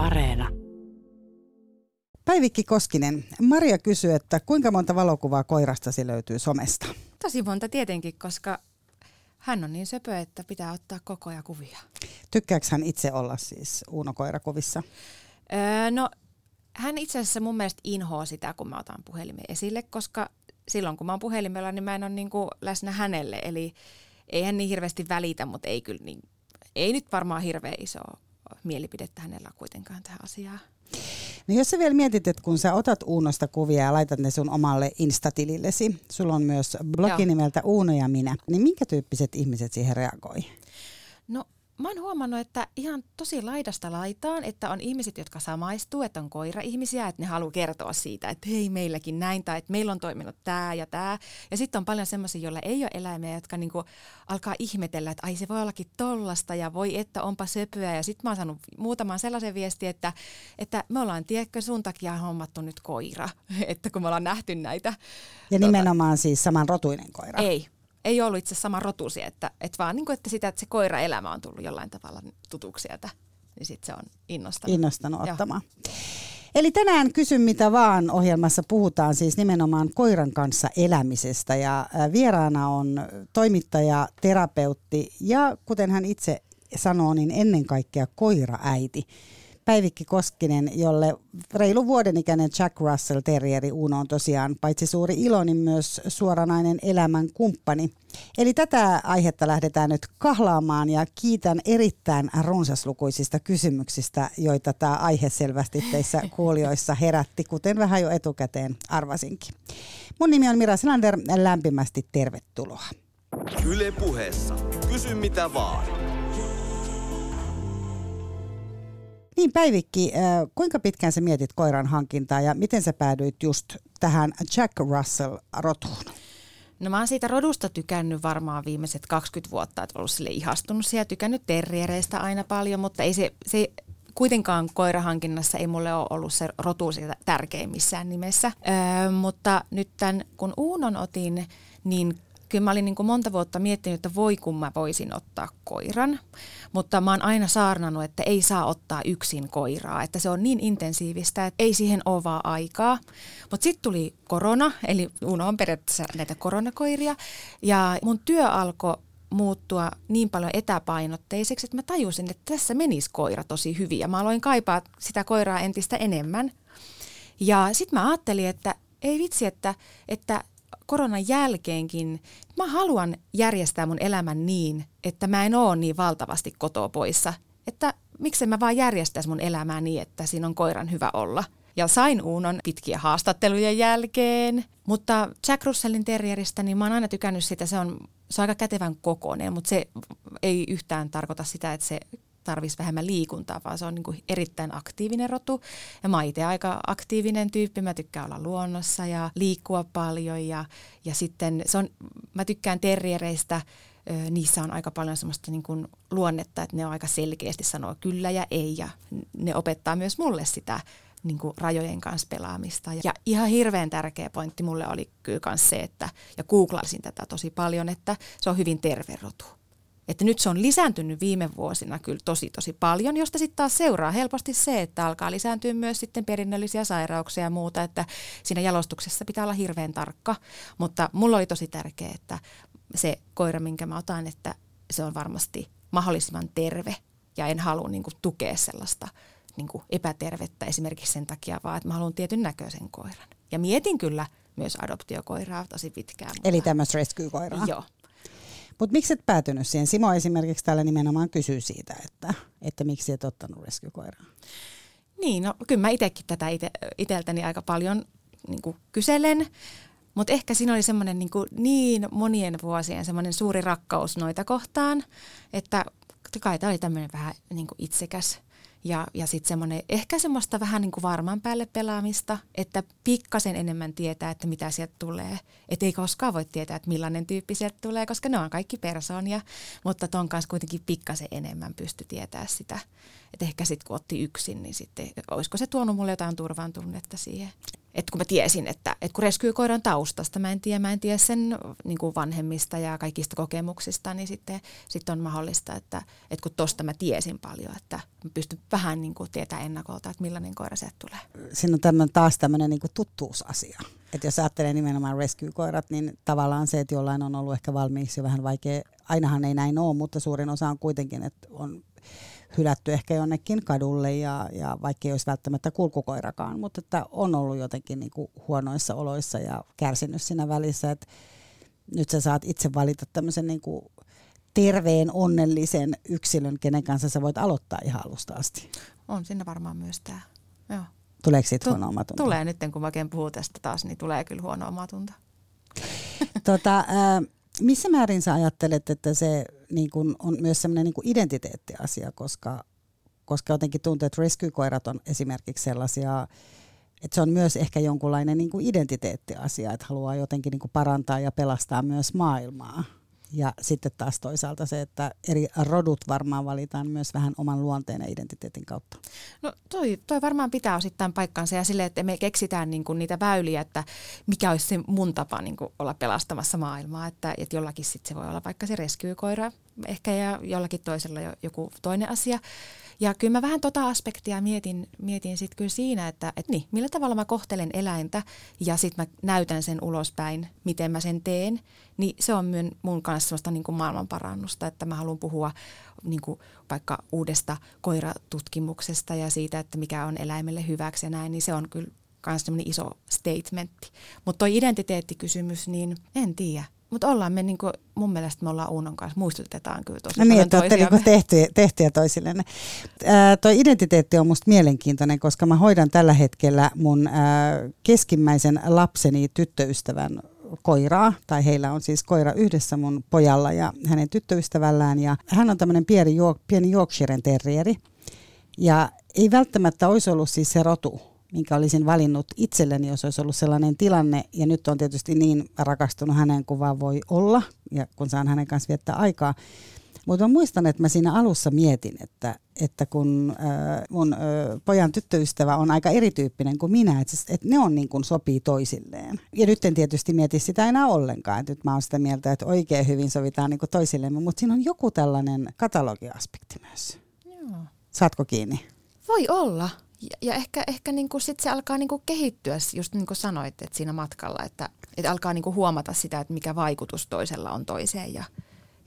Areena. Päivikki Koskinen, Maria kysyy, että kuinka monta valokuvaa koirastasi löytyy somesta? Tosi monta tietenkin, koska hän on niin söpö, että pitää ottaa koko ajan kuvia. Tykkääkö hän itse olla siis Uuno koirakuvissa? Öö, no, hän itse asiassa mun mielestä inhoa sitä, kun mä otan puhelimen esille, koska silloin kun mä oon puhelimella, niin mä en ole niin kuin läsnä hänelle. Eli ei hän niin hirveästi välitä, mutta ei kyllä niin, ei nyt varmaan hirveän iso mielipidettä hänellä kuitenkaan tähän asiaan. No jos sä vielä mietit, että kun sä otat Uunosta kuvia ja laitat ne sun omalle Instatilillesi, sulla on myös blogi Joo. nimeltä Uuno ja minä, niin minkä tyyppiset ihmiset siihen reagoi? No mä oon huomannut, että ihan tosi laidasta laitaan, että on ihmiset, jotka samaistuu, että on koira-ihmisiä, että ne haluaa kertoa siitä, että hei meilläkin näin tai että meillä on toiminut tämä ja tämä. Ja sitten on paljon semmoisia, joilla ei ole eläimiä, jotka niinku alkaa ihmetellä, että ai se voi ollakin tollasta ja voi että onpa söpöä. Ja sitten mä oon saanut muutaman sellaisen viestin, että, että me ollaan tiedätkö sun takia hommattu nyt koira, että kun me ollaan nähty näitä. Ja nimenomaan siis samanrotuinen koira. Ei, ei ollut itse sama rotusi, että, että vaan niin kuin, että sitä, että se koiraelämä on tullut jollain tavalla tutuksi sieltä, niin sitten se on innostanut. Innostanut Joo. ottamaan. Eli tänään Kysy mitä vaan ohjelmassa puhutaan siis nimenomaan koiran kanssa elämisestä ja vieraana on toimittaja, terapeutti ja kuten hän itse sanoo, niin ennen kaikkea koiraäiti. Päivikki Koskinen, jolle reilu vuoden ikäinen Jack Russell Terrieri Uno on tosiaan paitsi suuri ilo, niin myös suoranainen elämän kumppani. Eli tätä aihetta lähdetään nyt kahlaamaan ja kiitän erittäin runsaslukuisista kysymyksistä, joita tämä aihe selvästi teissä kuulijoissa herätti, kuten vähän jo etukäteen arvasinkin. Mun nimi on Mira Selander, lämpimästi tervetuloa. Yle puheessa. Kysy mitä vaan. Niin Päivikki, kuinka pitkään sä mietit koiran hankintaa ja miten sä päädyit just tähän Jack Russell-rotuun? No mä oon siitä rodusta tykännyt varmaan viimeiset 20 vuotta, että ollut sille ihastunut ja tykännyt terriereistä aina paljon, mutta ei se, se kuitenkaan koirahankinnassa ei mulle ole ollut se rotu siitä tärkein missään nimessä. Öö, mutta nyt tämän, kun Uunon otin, niin kyllä mä olin niin kuin monta vuotta miettinyt, että voi kun mä voisin ottaa koiran, mutta mä oon aina saarnannut, että ei saa ottaa yksin koiraa, että se on niin intensiivistä, että ei siihen ole vaan aikaa. Mutta sitten tuli korona, eli Uno on periaatteessa näitä koronakoiria, ja mun työ alkoi muuttua niin paljon etäpainotteiseksi, että mä tajusin, että tässä menisi koira tosi hyvin, ja mä aloin kaipaa sitä koiraa entistä enemmän. Ja sitten mä ajattelin, että ei vitsi, että, että koronan jälkeenkin mä haluan järjestää mun elämän niin, että mä en oo niin valtavasti kotoa poissa. Että miksei mä vaan järjestäisi mun elämää niin, että siinä on koiran hyvä olla. Ja sain Uunon pitkiä haastattelujen jälkeen, mutta Jack Russellin terrieristä, niin mä oon aina tykännyt sitä, se on, se on aika kätevän kokoinen, mutta se ei yhtään tarkoita sitä, että se tarvitsisi vähemmän liikuntaa, vaan se on niin kuin erittäin aktiivinen rotu. Ja mä itse aika aktiivinen tyyppi, mä tykkään olla luonnossa ja liikkua paljon ja, ja sitten se on, mä tykkään terriereistä, niissä on aika paljon semmoista niin kuin luonnetta, että ne on aika selkeästi sanoo kyllä ja ei ja ne opettaa myös mulle sitä niin kuin rajojen kanssa pelaamista. Ja ihan hirveän tärkeä pointti mulle oli kyllä myös se, että, ja googlasin tätä tosi paljon, että se on hyvin terve rotu. Että nyt se on lisääntynyt viime vuosina kyllä tosi tosi paljon, josta sitten taas seuraa helposti se, että alkaa lisääntyä myös sitten perinnöllisiä sairauksia ja muuta, että siinä jalostuksessa pitää olla hirveän tarkka. Mutta mulla oli tosi tärkeää, että se koira, minkä mä otan, että se on varmasti mahdollisimman terve ja en halua niin kuin, tukea sellaista niin kuin, epätervettä esimerkiksi sen takia, vaan että mä haluan tietyn näköisen koiran. Ja mietin kyllä myös adoptiokoiraa tosi pitkään. Eli tämmöistä rescue-koiraa. Joo. Mutta miksi et päätynyt siihen? Simo esimerkiksi täällä nimenomaan kysyy siitä, että, että miksi et ottanut rescue-koiraa. Niin, no kyllä mä itsekin tätä ite, iteltäni aika paljon niin kyselen, mutta ehkä siinä oli semmoinen niin, niin monien vuosien semmoinen suuri rakkaus noita kohtaan, että kai tämä oli tämmöinen vähän niin kuin itsekäs ja, ja sitten semmoinen ehkä semmoista vähän niin kuin varman päälle pelaamista, että pikkasen enemmän tietää, että mitä sieltä tulee. Että ei koskaan voi tietää, että millainen tyyppi sieltä tulee, koska ne on kaikki persoonia, mutta ton kanssa kuitenkin pikkasen enemmän pysty tietää sitä. Että ehkä sitten kun otti yksin, niin sitten olisiko se tuonut mulle jotain turvan tunnetta siihen. Että kun mä tiesin, että, että kun reskyy-koiran taustasta, mä en tiedä, mä en tiedä sen niin kuin vanhemmista ja kaikista kokemuksista, niin sitten, sitten on mahdollista, että, että kun tosta mä tiesin paljon, että mä pystyn vähän niin kuin tietää ennakolta, että millainen koira sieltä tulee. Siinä on tämmönen, taas tämmöinen niin tuttuusasia. Että jos ajattelee nimenomaan rescue-koirat, niin tavallaan se, että jollain on ollut ehkä valmiiksi vähän vaikea, ainahan ei näin ole, mutta suurin osa on kuitenkin, että on hylätty ehkä jonnekin kadulle ja, ja vaikka ei olisi välttämättä kulkukoirakaan, mutta että on ollut jotenkin niin kuin huonoissa oloissa ja kärsinyt siinä välissä, että nyt sä saat itse valita tämmöisen niin kuin terveen, onnellisen yksilön, kenen kanssa sä voit aloittaa ihan alusta asti. On siinä varmaan myös tämä. Joo. Tuleeko siitä huono omatunto? Tulee nyt, kun mä puhuu tästä taas, niin tulee kyllä huono omatunto. tota, äh, missä määrin sä ajattelet, että se niin kun, on myös semmoinen niin identiteettiasia, koska, koska jotenkin tuntuu, että rescue-koirat on esimerkiksi sellaisia, että se on myös ehkä jonkunlainen niin kuin identiteettiasia, että haluaa jotenkin niin kuin parantaa ja pelastaa myös maailmaa. Ja sitten taas toisaalta se, että eri rodut varmaan valitaan myös vähän oman luonteen ja identiteetin kautta. No toi, toi varmaan pitää osittain paikkansa ja sille, että me keksitään niinku niitä väyliä, että mikä olisi se mun tapa niinku olla pelastamassa maailmaa. Että, että jollakin sitten se voi olla vaikka se rescue-koira ehkä ja jollakin toisella joku toinen asia. Ja kyllä mä vähän tota aspektia mietin, mietin sitten kyllä siinä, että et niin, millä tavalla mä kohtelen eläintä ja sitten mä näytän sen ulospäin, miten mä sen teen. Niin se on myön, mun kanssa sellaista niin maailmanparannusta, että mä haluan puhua niin kuin vaikka uudesta koiratutkimuksesta ja siitä, että mikä on eläimelle hyväksi ja näin, niin se on kyllä myös iso statementti. Mutta toi identiteettikysymys, niin en tiedä. Mutta ollaan me, niinku, mun mielestä me ollaan Uunon kanssa, muistutetaan kyllä tosi no niin, että olette niinku tehtyjä, tehtyjä toisillenne. Ää, toi identiteetti on musta mielenkiintoinen, koska mä hoidan tällä hetkellä mun ää, keskimmäisen lapseni tyttöystävän koiraa, tai heillä on siis koira yhdessä mun pojalla ja hänen tyttöystävällään, ja hän on tämmöinen pieni, pieni Yorkshiren terrieri, ja ei välttämättä olisi ollut siis se rotu, minkä olisin valinnut itselleni, jos olisi ollut sellainen tilanne. Ja nyt on tietysti niin rakastunut hänen kuin vaan voi olla, ja kun saan hänen kanssa viettää aikaa. Mutta muistan, että mä siinä alussa mietin, että, että kun äh, mun äh, pojan tyttöystävä on aika erityyppinen kuin minä, että, että ne on niin kuin sopii toisilleen. Ja nyt en tietysti mieti sitä enää ollenkaan. Että nyt mä oon sitä mieltä, että oikein hyvin sovitaan niin kuin toisillemme, mutta siinä on joku tällainen katalogiaspekti myös. Joo. Saatko kiinni? Voi olla. Ja, ja ehkä, ehkä niinku sit se alkaa niinku kehittyä, just niin kuin sanoit, että siinä matkalla, että, että alkaa niinku huomata sitä, että mikä vaikutus toisella on toiseen ja,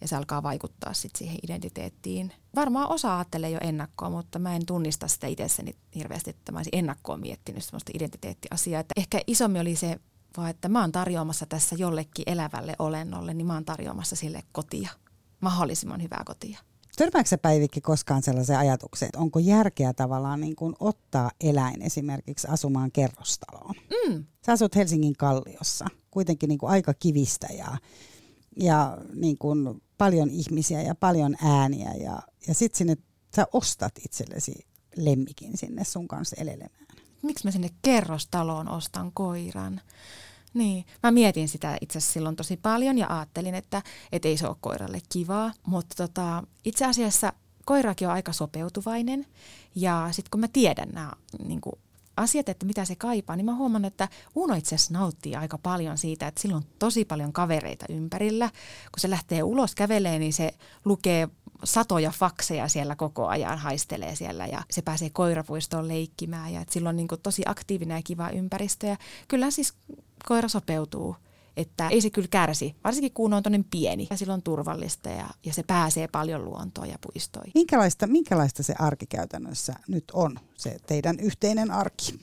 ja se alkaa vaikuttaa sit siihen identiteettiin. Varmaan osa ajattelee jo ennakkoa, mutta mä en tunnista sitä itsessäni hirveästi, että mä olisin ennakkoon miettinyt sellaista identiteettiasiaa. Että ehkä isommin oli se vaan, että mä oon tarjoamassa tässä jollekin elävälle olennolle, niin mä oon tarjoamassa sille kotia, mahdollisimman hyvää kotia. Törmääkö Päivikki koskaan sellaiseen ajatukseen, että onko järkeä tavallaan niin kuin ottaa eläin esimerkiksi asumaan kerrostaloon? Mm. Sä asut Helsingin Kalliossa, kuitenkin niin kuin aika kivistä ja, ja niin kuin paljon ihmisiä ja paljon ääniä ja, ja sitten sinne sä ostat itsellesi lemmikin sinne sun kanssa elelemään. Miksi mä sinne kerrostaloon ostan koiran? Niin, mä mietin sitä itse silloin tosi paljon ja ajattelin, että et ei se ole koiralle kivaa, mutta tota, itse asiassa koirakin on aika sopeutuvainen ja sitten kun mä tiedän nämä niin asiat, että mitä se kaipaa, niin mä huomaan, että Uno itse asiassa nauttii aika paljon siitä, että sillä on tosi paljon kavereita ympärillä. Kun se lähtee ulos kävelee, niin se lukee satoja fakseja siellä koko ajan, haistelee siellä ja se pääsee koirapuistoon leikkimään ja että sillä on niin tosi aktiivinen ja kiva ympäristö. Ja kyllä siis koira sopeutuu. Että ei se kyllä kärsi, varsinkin kun on toinen pieni ja silloin on turvallista ja, ja se pääsee paljon luontoon ja puistoihin. Minkälaista, minkälaista se arki käytännössä nyt on, se teidän yhteinen arki?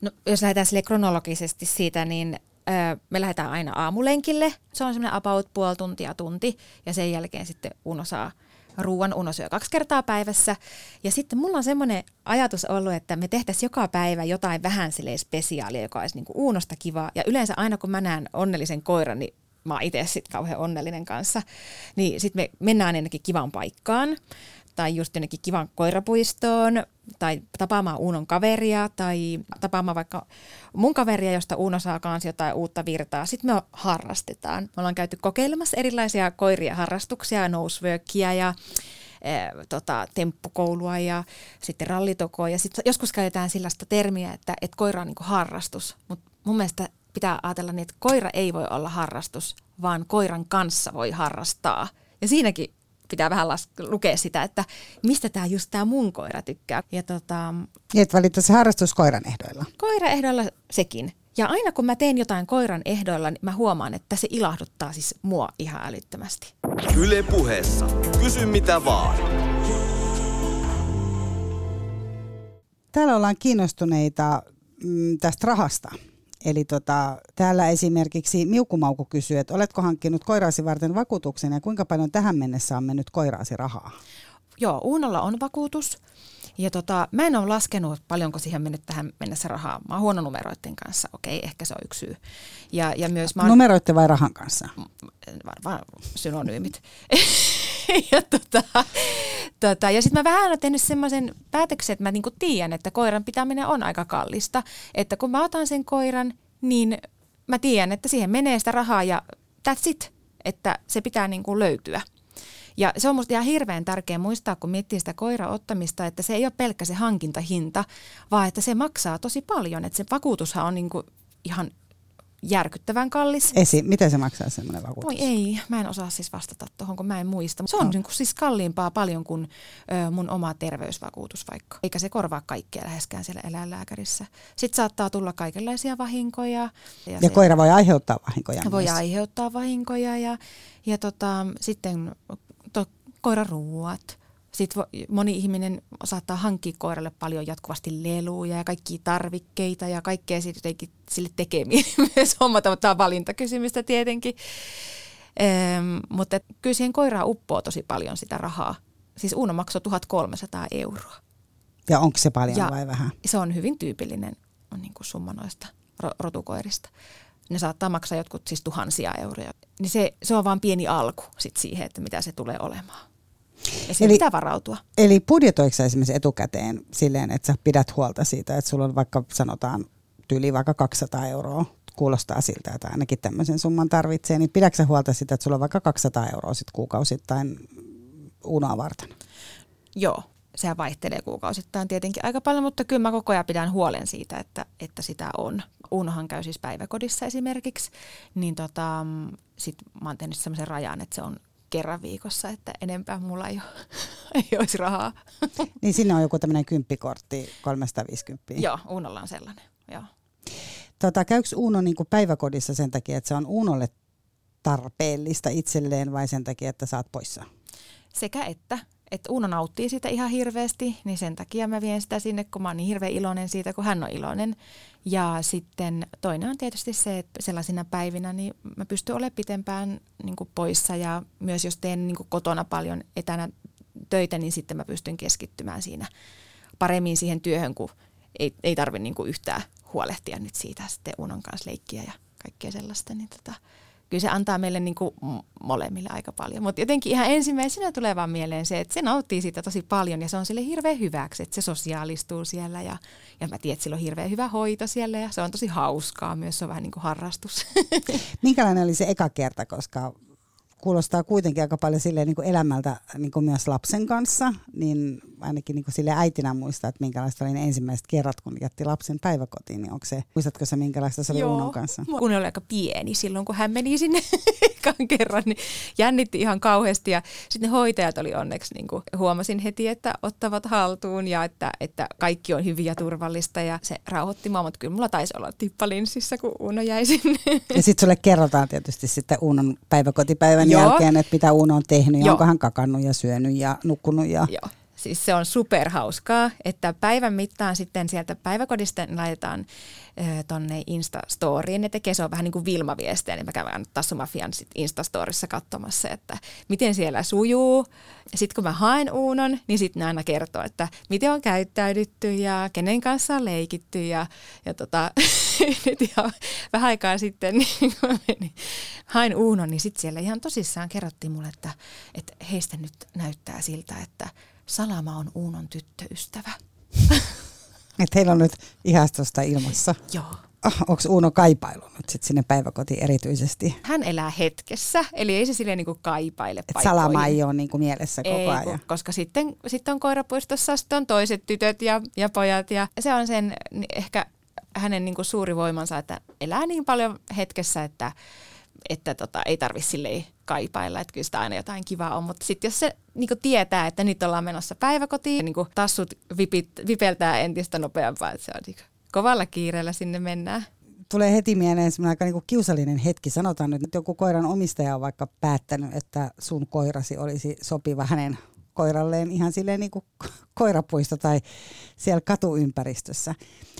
No, jos lähdetään sille kronologisesti siitä, niin öö, me lähdetään aina aamulenkille. Se on semmoinen about puoli tuntia tunti ja sen jälkeen sitten Uno saa ruoan Uno syö kaksi kertaa päivässä. Ja sitten mulla on semmoinen ajatus ollut, että me tehtäisiin joka päivä jotain vähän spesiaalia, joka olisi niin kuin Uunosta kivaa. Ja yleensä aina kun mä näen onnellisen koiran, niin mä oon itse sitten kauhean onnellinen kanssa. Niin sitten me mennään ennenkin kivaan paikkaan tai just jonnekin kivan koirapuistoon, tai tapaamaan Uunon kaveria, tai tapaamaan vaikka mun kaveria, josta Uuno saa kanssa jotain uutta virtaa. Sitten me harrastetaan. Me ollaan käyty kokeilemassa erilaisia koiria harrastuksia, noseworkia ja e, tota, temppukoulua ja sitten rallitokoa. Ja sitten joskus käytetään sellaista termiä, että, että koira on niin harrastus, mutta mun mielestä pitää ajatella niin, että koira ei voi olla harrastus, vaan koiran kanssa voi harrastaa. Ja siinäkin pitää vähän las- lukea sitä, että mistä tämä just tämä mun koira tykkää. Ja tota, niin, et valittaisi harrastus koiran ehdoilla. Koiran ehdoilla sekin. Ja aina kun mä teen jotain koiran ehdoilla, niin mä huomaan, että se ilahduttaa siis mua ihan älyttömästi. Yle puheessa. Kysy mitä vaan. Täällä ollaan kiinnostuneita mm, tästä rahasta. Eli tota, täällä esimerkiksi Miukumauku kysyy, että oletko hankkinut koiraasi varten vakuutuksen ja kuinka paljon tähän mennessä on mennyt koiraasi rahaa? Joo, Uunolla on vakuutus. Ja tota, mä en ole laskenut, paljonko siihen mennyt tähän mennessä rahaa. Mä oon huono numeroiden kanssa, okei, ehkä se on yksi syy. Ja, ja myös mä oon... Numeroitte vai rahan kanssa? Varmaan synonyymit. ja tota, tota, ja sitten mä vähän olen tehnyt semmoisen päätöksen, että mä niinku tiedän, että koiran pitäminen on aika kallista. Että kun mä otan sen koiran, niin mä tiedän, että siihen menee sitä rahaa ja that's it. Että se pitää niinku löytyä. Ja se on musta ihan hirveän tärkeä muistaa, kun miettii sitä koiraottamista, että se ei ole pelkkä se hankintahinta, vaan että se maksaa tosi paljon. Että se vakuutushan on niinku ihan järkyttävän kallis. Esi, miten se maksaa semmoinen vakuutus? Oi ei, mä en osaa siis vastata tuohon, kun mä en muista. Se on no. niin kuin siis kalliimpaa paljon kuin ö, mun oma terveysvakuutus vaikka. Eikä se korvaa kaikkea läheskään siellä eläinlääkärissä. Sitten saattaa tulla kaikenlaisia vahinkoja. Ja, ja se, koira voi aiheuttaa vahinkoja Voi myös. aiheuttaa vahinkoja ja, ja tota, sitten to, koiran ruuat sitten moni ihminen saattaa hankkia koiralle paljon jatkuvasti leluja ja kaikkia tarvikkeita ja kaikkea siitä jotenkin sille tekemiä myös hommata, mutta tämä on valintakysymystä tietenkin. Ehm, mutta kyllä siihen koiraan uppoo tosi paljon sitä rahaa. Siis Uno maksoi 1300 euroa. Ja onko se paljon ja vai vähän? Se on hyvin tyypillinen on niin kuin summa noista rotukoirista. Ne saattaa maksaa jotkut siis tuhansia euroja. Niin se, se on vain pieni alku sit siihen, että mitä se tulee olemaan. Ja eli, pitää varautua. Eli budjetoiko esimerkiksi etukäteen silleen, että sä pidät huolta siitä, että sulla on vaikka sanotaan tyyli vaikka 200 euroa, kuulostaa siltä, että ainakin tämmöisen summan tarvitsee, niin pidätkö huolta sitä, että sulla on vaikka 200 euroa sit kuukausittain unoa varten? Joo, sehän vaihtelee kuukausittain tietenkin aika paljon, mutta kyllä mä koko ajan pidän huolen siitä, että, että sitä on. Unohan käy siis päiväkodissa esimerkiksi, niin tota, sit mä oon tehnyt sellaisen rajan, että se on kerran viikossa, että enempää mulla ei, ole, ei olisi rahaa. Niin sinne on joku tämmöinen kymppikortti, 350. Joo, Uunolla on sellainen, joo. Tota, käykö Uuno niin kuin päiväkodissa sen takia, että se on Uunolle tarpeellista itselleen vai sen takia, että saat poissa? Sekä että että Uno nauttii siitä ihan hirveästi, niin sen takia mä vien sitä sinne, kun mä oon niin hirveän iloinen siitä, kun hän on iloinen. Ja sitten toinen on tietysti se, että sellaisina päivinä niin mä pystyn olemaan pitempään niin kuin poissa ja myös jos teen niin kuin kotona paljon etänä töitä, niin sitten mä pystyn keskittymään siinä paremmin siihen työhön, kun ei, ei tarvitse niin yhtään huolehtia nyt siitä sitten Unon kanssa leikkiä ja kaikkea sellaista. Niin tota, kyllä se antaa meille niin kuin molemmille aika paljon. Mutta jotenkin ihan ensimmäisenä tulee vaan mieleen se, että se nauttii siitä tosi paljon ja se on sille hirveän hyväksi, että se sosiaalistuu siellä ja, ja mä tiedän, että sillä on hirveän hyvä hoito siellä ja se on tosi hauskaa myös, se on vähän niin kuin harrastus. Minkälainen oli se eka kerta, koska kuulostaa kuitenkin aika paljon silleen niin kuin elämältä niin kuin myös lapsen kanssa, niin ainakin niin kuin sille äitinä muistaa, että minkälaista oli ne ensimmäiset kerrat, kun jätti lapsen päiväkotiin, niin onko se, muistatko se minkälaista se oli Joo, Uunon kanssa? kun oli aika pieni silloin, kun hän meni sinne ekan kerran, niin jännitti ihan kauheasti ja sitten ne hoitajat oli onneksi, niin kuin huomasin heti, että ottavat haltuun ja että, että kaikki on hyvin ja turvallista ja se rauhoitti mua, mutta kyllä mulla taisi olla tippalinssissä, kun Uuno jäi sinne. Ja sitten sulle kerrotaan tietysti sitten Uunon päiväkotipäivän Joo. jälkeen, että mitä Uuno on tehnyt ja onko hän kakannut ja syönyt ja nukkunut. Ja... Joo. Siis se on superhauskaa, että päivän mittaan sitten sieltä päiväkodista laitetaan tonne Instastoriin. Ne tekee, se on vähän niin kuin Vilma-viestejä, niin mä käyn Tassumafian Instastorissa katsomassa, että miten siellä sujuu. Sitten kun mä haen Uunon, niin sitten ne aina kertoo, että miten on käyttäydytty ja kenen kanssa on leikitty. Ja, ja tota, nyt ihan vähän aikaa sitten niin kun menin, hain Uunon, niin sitten siellä ihan tosissaan kerrottiin mulle, että, että heistä nyt näyttää siltä, että Salama on Uunon tyttöystävä. Että heillä on nyt ihastusta ilmassa. Joo. onko Uuno kaipailu nyt sit sinne päiväkotiin erityisesti? Hän elää hetkessä, eli ei se silleen niin kuin kaipaile Et salama ei ole niin kuin mielessä koko ei, ajan. koska sitten, sitten on koirapuistossa, sitten on toiset tytöt ja, ja pojat ja se on sen ehkä hänen niin kuin suuri voimansa, että elää niin paljon hetkessä, että, että tota, ei tarvitse silleen kaipailla, että kyllä sitä aina jotain kivaa on, mutta sitten jos se niin tietää, että nyt ollaan menossa päiväkotiin, niin tassut vipit, vipeltää entistä nopeampaa, että se on niin kovalla kiireellä sinne mennään. Tulee heti mieleen semmoinen aika niinku kiusallinen hetki. Sanotaan nyt, että joku koiran omistaja on vaikka päättänyt, että sun koirasi olisi sopiva hänen koiralleen ihan silleen niin kuin koirapuisto tai siellä katuympäristössä.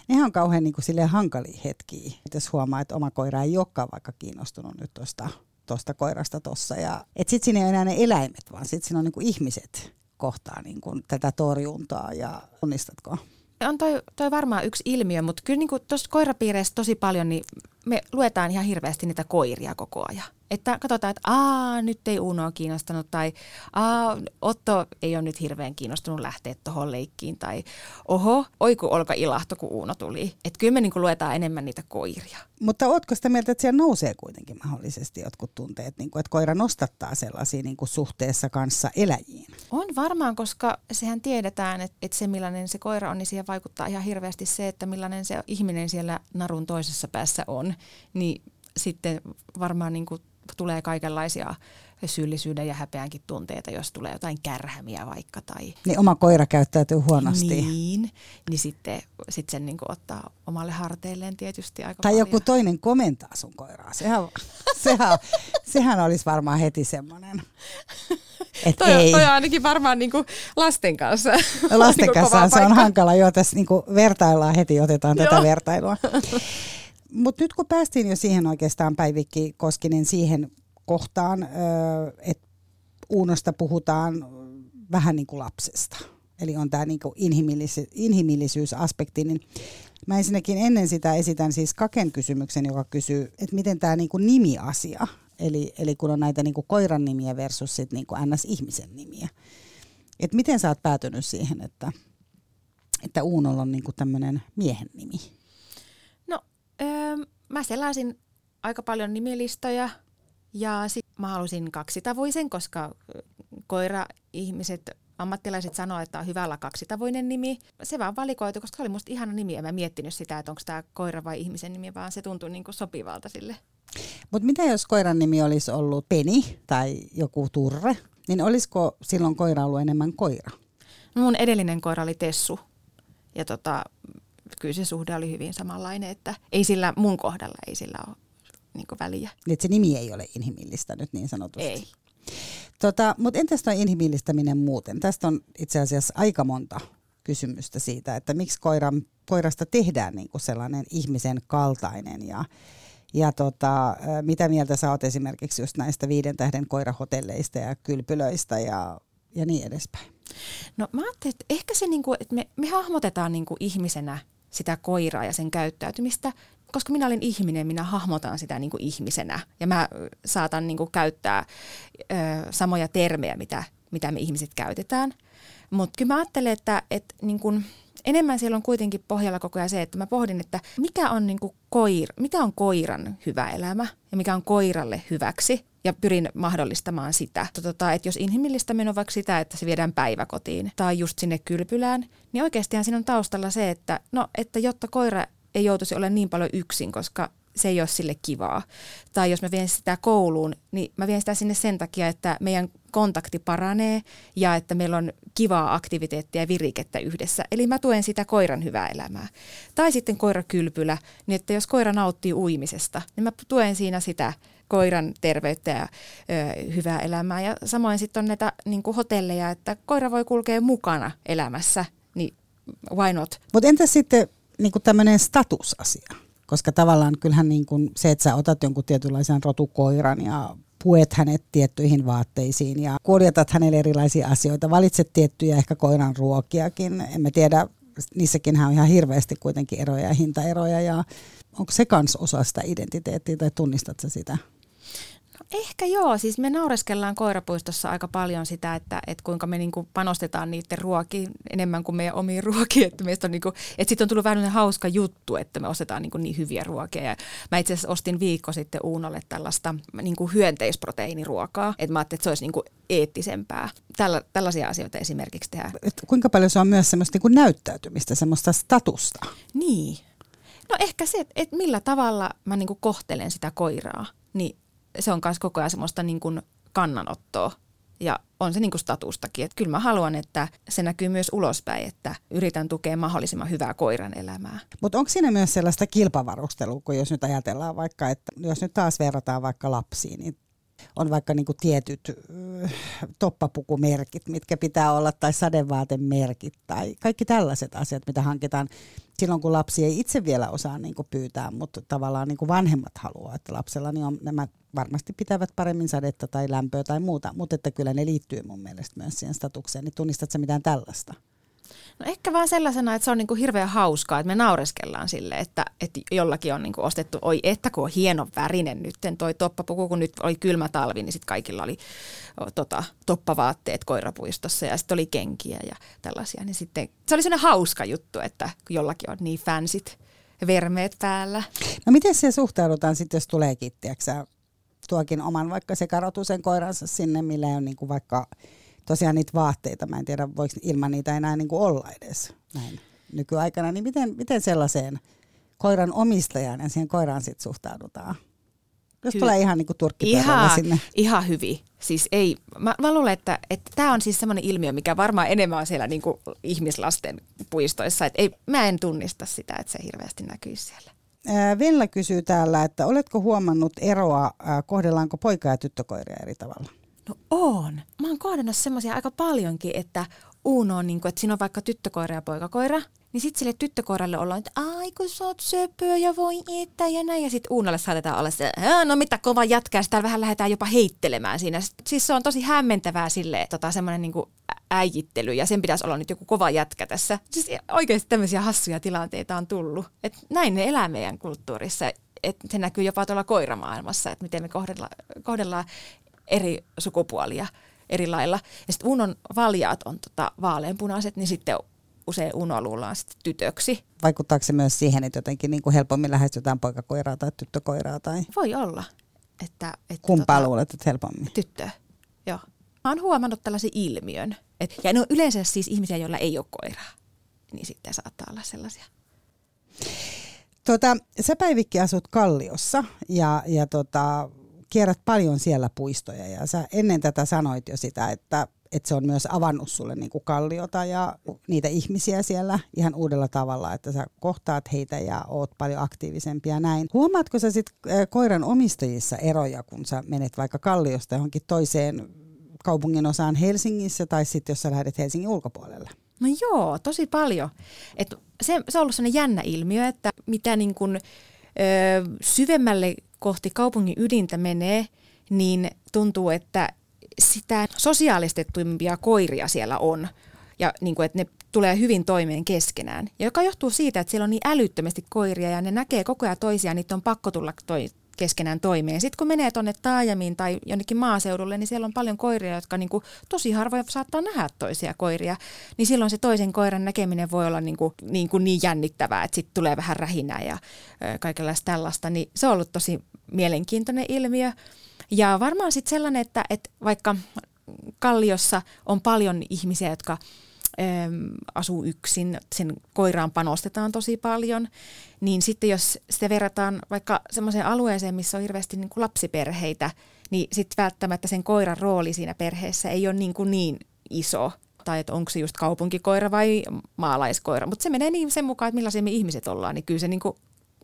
Nehän on kauhean niin kuin silleen hankalia hetkiä, jos huomaa, että oma koira ei olekaan vaikka kiinnostunut nyt tuosta tosta koirasta tossa. Ja, et sit siinä ei ole enää ne eläimet, vaan sit siinä on niin kuin ihmiset kohtaa niin kuin tätä torjuntaa ja tunnistatko? On toi, toi varmaan yksi ilmiö, mutta kyllä niin tuossa koirapiireissä tosi paljon, niin me luetaan ihan hirveästi niitä koiria koko ajan. Että katsotaan, että aa, nyt ei Uno kiinnostanut tai aa, Otto ei ole nyt hirveän kiinnostunut lähteä tuohon leikkiin tai oho, oiku olka ilahto, kun Uno tuli. Että kyllä me niin luetaan enemmän niitä koiria. Mutta ootko sitä mieltä, että siellä nousee kuitenkin mahdollisesti jotkut tunteet, niin kuin, että koira nostattaa sellaisia niin kuin suhteessa kanssa eläjiin? On varmaan, koska sehän tiedetään, että, että se millainen se koira on, niin siihen vaikuttaa ihan hirveästi se, että millainen se ihminen siellä narun toisessa päässä on. Niin sitten varmaan niin kuin tulee kaikenlaisia syyllisyyden ja häpeänkin tunteita, jos tulee jotain kärhämiä vaikka. Tai, niin oma koira käyttäytyy huonosti. Niin, niin sitten sit sen niin ottaa omalle harteilleen tietysti aika Tai paljon. joku toinen komentaa sun koiraa. Sehän, sehän, sehän olisi varmaan heti semmoinen. Et toi, ei. toi on ainakin varmaan niin kuin lasten kanssa. No lasten niin kanssa se on hankala. Joo, tässä niin vertaillaan heti, otetaan tätä vertailua. Mutta nyt kun päästiin jo siihen oikeastaan Päivikki Koskinen siihen kohtaan, että Uunosta puhutaan vähän niin kuin lapsesta. Eli on tämä niin inhimillis- inhimillisyysaspekti, niin mä ensinnäkin ennen sitä esitän siis Kaken kysymyksen, joka kysyy, että miten tämä niin nimiasia, eli, eli kun on näitä niin kuin koiran nimiä versus sit kuin NS-ihmisen nimiä. Että miten sä oot päätynyt siihen, että, että Uunolla on niin tämmöinen miehen nimi? Öö, mä selasin aika paljon nimilistoja ja sitten mä halusin kaksitavoisen, koska koira-ihmiset, ammattilaiset sanoo, että on hyvä olla kaksitavoinen nimi. Se vaan valikoitu, koska se oli musta ihana nimi. En mä miettinyt sitä, että onko tämä koira vai ihmisen nimi, vaan se tuntui niin kuin sopivalta sille. Mutta mitä jos koiran nimi olisi ollut Peni tai joku Turre, niin olisiko silloin koira ollut enemmän koira? No mun edellinen koira oli Tessu. Ja tota, kyllä se suhde oli hyvin samanlainen, että ei sillä mun kohdalla ei sillä ole niin väliä. Että se nimi ei ole inhimillistä nyt niin sanotusti. Ei. Tota, Mutta entäs tuo inhimillistäminen muuten? Tästä on itse asiassa aika monta kysymystä siitä, että miksi koiran, koirasta tehdään niin kuin sellainen ihmisen kaltainen ja, ja tota, mitä mieltä sä oot esimerkiksi just näistä viiden tähden koirahotelleista ja kylpylöistä ja, ja niin edespäin? No mä ajattelin, että ehkä se, niinku, että me, me hahmotetaan niinku ihmisenä sitä koiraa ja sen käyttäytymistä, koska minä olen ihminen, minä hahmotan sitä niinku ihmisenä. Ja mä saatan niinku käyttää ö, samoja termejä, mitä, mitä me ihmiset käytetään. Mutta kyllä mä ajattelen, että, että niinku, enemmän siellä on kuitenkin pohjalla koko ajan se, että mä pohdin, että mikä on, niinku koir, mitä on koiran hyvä elämä ja mikä on koiralle hyväksi ja pyrin mahdollistamaan sitä. Tota, että jos inhimillistäminen on vaikka sitä, että se viedään päiväkotiin tai just sinne kylpylään, niin oikeastihan siinä on taustalla se, että, no, että jotta koira ei joutuisi olemaan niin paljon yksin, koska se ei ole sille kivaa. Tai jos mä vien sitä kouluun, niin mä vien sitä sinne sen takia, että meidän kontakti paranee ja että meillä on kivaa aktiviteettia ja virikettä yhdessä. Eli mä tuen sitä koiran hyvää elämää. Tai sitten koirakylpylä, niin että jos koira nauttii uimisesta, niin mä tuen siinä sitä koiran terveyttä ja ö, hyvää elämää. Ja samoin sitten on näitä niin hotelleja, että koira voi kulkea mukana elämässä, niin why not? Mutta entäs sitten niin tämmöinen statusasia? Koska tavallaan kyllähän niin kuin se, että sä otat jonkun tietynlaisen rotukoiran ja puet hänet tiettyihin vaatteisiin ja kuljetat hänelle erilaisia asioita, valitset tiettyjä ehkä koiran ruokiakin. En mä tiedä, niissäkin on ihan hirveästi kuitenkin eroja ja hintaeroja ja onko se kans osa sitä identiteettiä tai tunnistat sä sitä? Ehkä joo, siis me naureskellaan koirapuistossa aika paljon sitä, että, että kuinka me niinku panostetaan niiden ruokiin enemmän kuin meidän omiin ruokiin. Että, meistä on niinku, että sitten on tullut vähän hauska juttu, että me ostetaan niinku niin hyviä ruokia. Ja mä itse asiassa ostin viikko sitten Uunolle tällaista niinku hyönteisproteiiniruokaa, että mä ajattelin, että se olisi niinku eettisempää. Tällä, tällaisia asioita esimerkiksi tehdään. Et kuinka paljon se on myös semmoista niinku näyttäytymistä, semmoista statusta? Niin. No ehkä se, että millä tavalla mä niinku kohtelen sitä koiraa, niin se on myös koko ajan semmoista niin kuin kannanottoa ja on se niin kuin statustakin. Että kyllä mä haluan, että se näkyy myös ulospäin, että yritän tukea mahdollisimman hyvää koiran elämää. Mutta onko siinä myös sellaista kilpavarustelua, kun jos nyt ajatellaan vaikka, että jos nyt taas verrataan vaikka lapsiin, niin on vaikka niin kuin tietyt äh, toppapukumerkit, mitkä pitää olla, tai sadevaatemerkit, tai kaikki tällaiset asiat, mitä hankitaan silloin, kun lapsi ei itse vielä osaa niin kuin pyytää, mutta tavallaan niin kuin vanhemmat haluaa, että lapsella niin on, nämä varmasti pitävät paremmin sadetta tai lämpöä tai muuta, mutta että kyllä ne liittyy mun mielestä myös siihen statukseen. Niin tunnistatko mitään tällaista? No ehkä vaan sellaisena, että se on niin kuin hirveän hauskaa, että me naureskellaan sille, että, että jollakin on niin kuin ostettu, oi että kun on hieno värinen nyt toi toppapuku, kun nyt oli kylmä talvi, niin sitten kaikilla oli o, tota, toppavaatteet koirapuistossa ja sitten oli kenkiä ja tällaisia. Niin sitten se oli sellainen hauska juttu, että jollakin on niin fansit vermeet päällä. No miten se suhtaudutaan sitten, jos tulee kittiäksä tuokin oman vaikka se karotusen koiransa sinne, millä on niin kuin vaikka tosiaan niitä vaatteita. Mä en tiedä, voiko ilman niitä enää niin kuin olla edes näin nykyaikana. Niin miten, miten sellaiseen koiran omistajaan ja siihen koiraan sitten suhtaudutaan? Jos Hy- tulee ihan niin kuin ihan, sinne. Ihan hyvin. Siis ei, mä, mä luulen, että tämä on siis semmoinen ilmiö, mikä varmaan enemmän on siellä niin kuin ihmislasten puistoissa. Et ei, mä en tunnista sitä, että se hirveästi näkyisi siellä. Vella kysyy täällä, että oletko huomannut eroa, kohdellaanko poika- ja tyttökoiria eri tavalla? No on. Mä oon kohdannut semmoisia aika paljonkin, että Uno on niin kuin, että siinä on vaikka tyttökoira ja poikakoira, niin sitten sille tyttökoiralle ollaan, että ai kun sä oot söpöä ja voi että ja näin. Ja sitten Uunalle saatetaan olla se, no mitä kova jätkä, ja vähän lähdetään jopa heittelemään siinä. Siis se on tosi hämmentävää sille tota, semmoinen niin äijittely ja sen pitäisi olla nyt joku kova jätkä tässä. Siis oikeasti tämmöisiä hassuja tilanteita on tullut. Et näin ne elää meidän kulttuurissa. Et se näkyy jopa tuolla koiramaailmassa, että miten me kohdellaan, kohdellaan eri sukupuolia eri lailla. Ja sitten Unon valjaat on tota vaaleanpunaiset, niin sitten usein Uno luullaan sitten tytöksi. Vaikuttaako se myös siihen, että jotenkin niin kuin helpommin lähestytään poikakoiraa tai tyttökoiraa? Tai? Voi olla. Että, että Kumpaa tota, luulet, että helpommin? Tyttö, joo. Mä oon huomannut tällaisen ilmiön. Et, ja ne on yleensä siis ihmisiä, joilla ei ole koiraa. Niin sitten saattaa olla sellaisia. Tota, sä Päivikki asut Kalliossa ja, ja tota, kierrät paljon siellä puistoja ja sä ennen tätä sanoit jo sitä, että, että se on myös avannut sulle niin kuin kalliota ja niitä ihmisiä siellä ihan uudella tavalla, että sä kohtaat heitä ja oot paljon aktiivisempia näin. Huomaatko sä sitten koiran omistajissa eroja, kun sä menet vaikka kalliosta johonkin toiseen kaupungin osaan Helsingissä tai sitten jos sä lähdet Helsingin ulkopuolelle? No joo, tosi paljon. Et se, se on ollut sellainen jännä ilmiö, että mitä niin kun, ö, syvemmälle kohti kaupungin ydintä menee, niin tuntuu, että sitä sosiaalistettuimpia koiria siellä on. Ja niin kuin, että ne tulee hyvin toimeen keskenään. Ja joka johtuu siitä, että siellä on niin älyttömästi koiria ja ne näkee koko ajan toisiaan, niitä on pakko tulla toi, keskenään toimeen. Sitten kun menee tuonne taajamiin tai jonnekin maaseudulle, niin siellä on paljon koiria, jotka niin kuin, tosi harvoin saattaa nähdä toisia koiria. Niin silloin se toisen koiran näkeminen voi olla niin, kuin, niin, kuin niin jännittävää, että sitten tulee vähän rähinää ja ö, kaikenlaista tällaista. Niin se on ollut tosi mielenkiintoinen ilmiö. Ja varmaan sitten sellainen, että, että vaikka Kalliossa on paljon ihmisiä, jotka asuu yksin, sen koiraan panostetaan tosi paljon, niin sitten jos sitä verrataan vaikka semmoiseen alueeseen, missä on hirveästi niin kuin lapsiperheitä, niin sitten välttämättä sen koiran rooli siinä perheessä ei ole niin, kuin niin iso tai että onko se just kaupunkikoira vai maalaiskoira. Mutta se menee niin sen mukaan, että millaisia me ihmiset ollaan, niin kyllä se niin kuin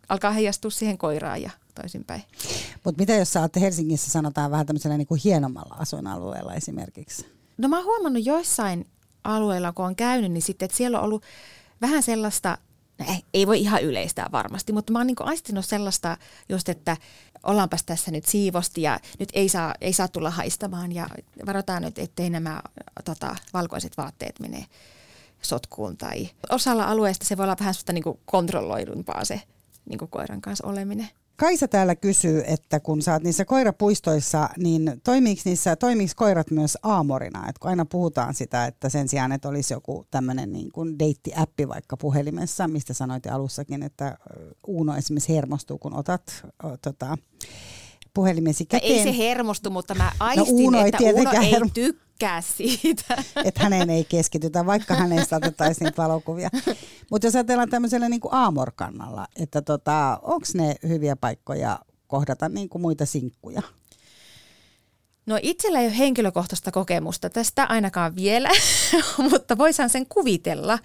alkaa heijastua siihen koiraan ja toisinpäin. Mutta mitä jos sä olette Helsingissä sanotaan vähän tämmöisellä niin kuin hienommalla asuinalueella esimerkiksi? No mä oon huomannut joissain alueilla, kun on käynyt, niin sitten, että siellä on ollut vähän sellaista, no ei, ei voi ihan yleistää varmasti, mutta mä oon niin aistinut sellaista just, että ollaanpas tässä nyt siivosti ja nyt ei saa, ei saa tulla haistamaan ja varotaan nyt, ettei nämä tota, valkoiset vaatteet mene sotkuun tai osalla alueesta se voi olla vähän niin kontrolloidumpaa se niin kuin koiran kanssa oleminen. Kaisa täällä kysyy, että kun sä oot niissä koirapuistoissa, niin toimiiko, niissä, toimiiko koirat myös aamorina? Et kun aina puhutaan sitä, että sen sijaan, että olisi joku tämmöinen niin kuin deitti-appi vaikka puhelimessa, mistä sanoit alussakin, että Uuno esimerkiksi hermostuu, kun otat o, tota, puhelimesi käteen. Ei se hermostu, mutta mä no, aistin, no, Uuno että Uuno ei tykkää siitä. Että hänen ei keskitytä, vaikka hänestä otettaisiin valokuvia. Mutta jos ajatellaan tämmöisellä niin kuin aamorkannalla, että tota, onko ne hyviä paikkoja kohdata niin kuin muita sinkkuja? No itsellä ei ole henkilökohtaista kokemusta tästä ainakaan vielä, mutta voisin sen kuvitella.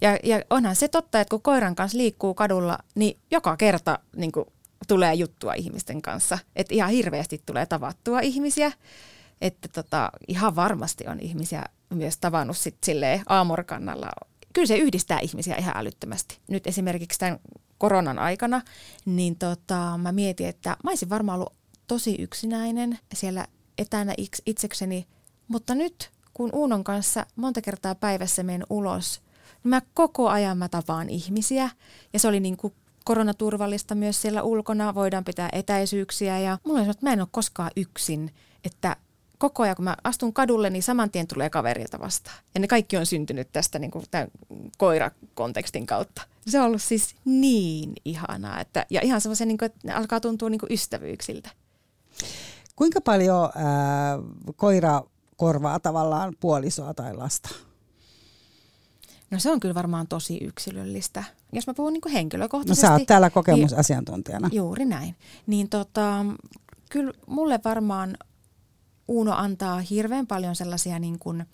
Ja, ja onhan se totta, että kun koiran kanssa liikkuu kadulla, niin joka kerta niin kuin tulee juttua ihmisten kanssa. Että ihan hirveästi tulee tavattua ihmisiä. Että tota, ihan varmasti on ihmisiä myös tavannut sit silleen aamorkannalla. Kyllä se yhdistää ihmisiä ihan älyttömästi. Nyt esimerkiksi tämän koronan aikana, niin tota, mä mietin, että mä olisin varmaan ollut tosi yksinäinen siellä etänä itsekseni, mutta nyt kun Uunon kanssa monta kertaa päivässä menen ulos, niin mä koko ajan mä tapaan ihmisiä ja se oli niin kuin koronaturvallista myös siellä ulkona, voidaan pitää etäisyyksiä ja mulla on että mä en ole koskaan yksin, että koko ajan kun mä astun kadulle, niin saman tien tulee kaverilta vastaan. Ja ne kaikki on syntynyt tästä niin kuin tämän koirakontekstin kautta. Se on ollut siis niin ihanaa, että, ja ihan semmoisen, niin kuin, että ne alkaa tuntua niin kuin ystävyyksiltä. Kuinka paljon äh, koira korvaa tavallaan puolisoa tai lasta? No se on kyllä varmaan tosi yksilöllistä. Jos mä puhun niin kuin henkilökohtaisesti. No sä oot täällä kokemusasiantuntijana. Niin, juuri näin. Niin tota, kyllä mulle varmaan Uuno antaa hirveän paljon sellaisia, niin kuin,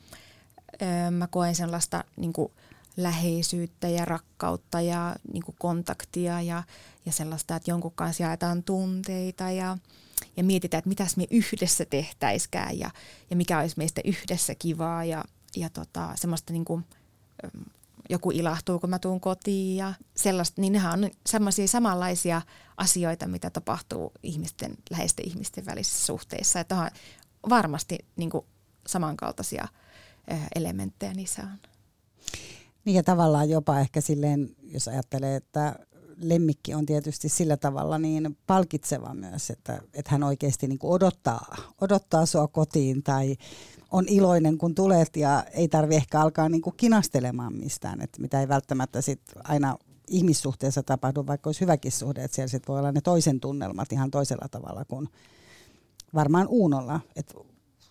öö, mä koen sellaista niin kuin läheisyyttä ja rakkautta ja niin kuin kontaktia ja, ja sellaista, että jonkun kanssa jaetaan tunteita ja, ja mietitään, että mitäs me yhdessä tehtäiskään ja, ja mikä olisi meistä yhdessä kivaa ja, ja tota, semmoista niin kuin, joku ilahtuu, kun mä tuun kotiin ja sellaista, niin nehän on semmoisia samanlaisia asioita, mitä tapahtuu ihmisten, läheisten ihmisten välisissä suhteissa. Että on varmasti niin kuin samankaltaisia elementtejä niissä on. Niin ja tavallaan jopa ehkä silleen, jos ajattelee, että lemmikki on tietysti sillä tavalla niin palkitseva myös, että, että hän oikeasti niin kuin odottaa, odottaa sua kotiin tai on iloinen, kun tulet ja ei tarvi ehkä alkaa niin kuin kinastelemaan mistään, että mitä ei välttämättä sit aina ihmissuhteessa tapahdu, vaikka olisi hyväkin suhde, että siellä sit voi olla ne toisen tunnelmat ihan toisella tavalla kuin varmaan Uunolla, että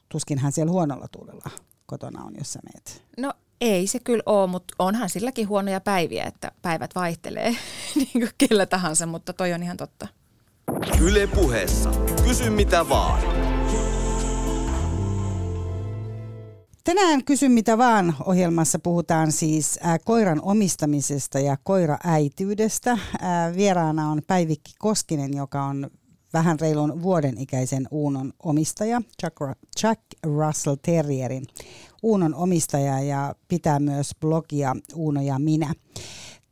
tuskin hän siellä huonolla tuulella kotona on, jos sä meet. No ei se kyllä ole, mutta onhan silläkin huonoja päiviä, että päivät vaihtelee niin kuin kellä tahansa, mutta toi on ihan totta. Yle puheessa. Kysy mitä vaan. Tänään Kysy mitä vaan ohjelmassa puhutaan siis ää, koiran omistamisesta ja koiraäityydestä. Ää, vieraana on Päivikki Koskinen, joka on vähän reilun vuoden ikäisen Uunon omistaja, Chuck, Chuck Russell Terrierin Uunon omistaja ja pitää myös blogia Uuno ja minä.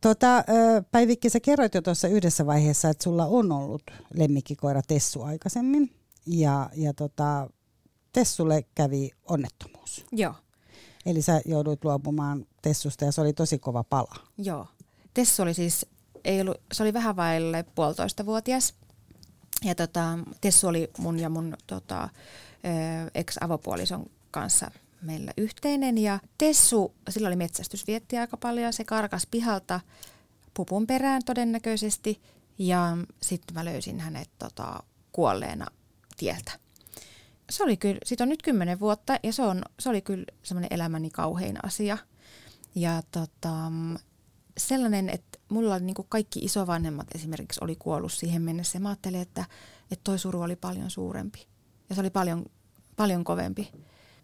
Tota, Päivikki, sä kerroit jo tuossa yhdessä vaiheessa, että sulla on ollut lemmikkikoira Tessu aikaisemmin ja, ja tota, Tessulle kävi onnettomuus. Joo. Eli sä jouduit luopumaan Tessusta ja se oli tosi kova pala. Joo. Tessu oli siis, ei ollut, se oli vähän vaille puolitoista vuotias. Ja tota, Tessu oli mun ja mun tota, ex-avopuolison kanssa meillä yhteinen. Ja Tessu, sillä oli metsästysvietti aika paljon, se karkas pihalta pupun perään todennäköisesti. Ja sitten mä löysin hänet tota, kuolleena tieltä. Se oli kyllä, siitä on nyt kymmenen vuotta ja se, on, se oli kyllä semmoinen elämäni kauhein asia. Ja tota, sellainen, että mulla niin kaikki isovanhemmat esimerkiksi oli kuollut siihen mennessä. Mä ajattelin, että, että toi suru oli paljon suurempi ja se oli paljon, paljon kovempi.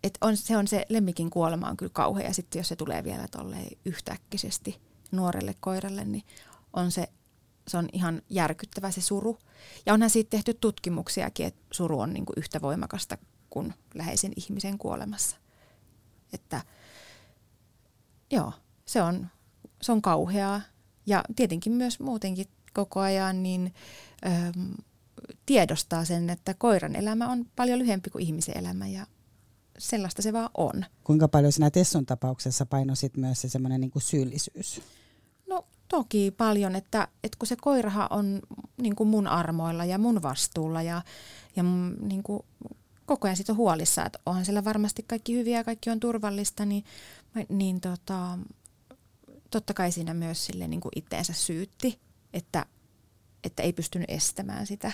Et on, se on se lemmikin kuolema on kyllä kauhea ja sitten jos se tulee vielä tolleen yhtäkkisesti nuorelle koiralle, niin on se, se on ihan järkyttävä se suru. Ja onhan siitä tehty tutkimuksiakin, että suru on niin kuin yhtä voimakasta kuin läheisen ihmisen kuolemassa. Että joo, se on, se on kauheaa. Ja tietenkin myös muutenkin koko ajan niin äm, tiedostaa sen, että koiran elämä on paljon lyhyempi kuin ihmisen elämä ja sellaista se vaan on. Kuinka paljon sinä Tessun tapauksessa painosit myös se semmoinen niin syyllisyys? No toki paljon, että, että kun se koiraha on niin kuin mun armoilla ja mun vastuulla ja, ja niin kuin koko ajan siitä on huolissa, että onhan siellä varmasti kaikki hyviä ja kaikki on turvallista, niin, niin tota, totta kai siinä myös sille niin kuin itteensä syytti, että, että ei pystynyt estämään sitä.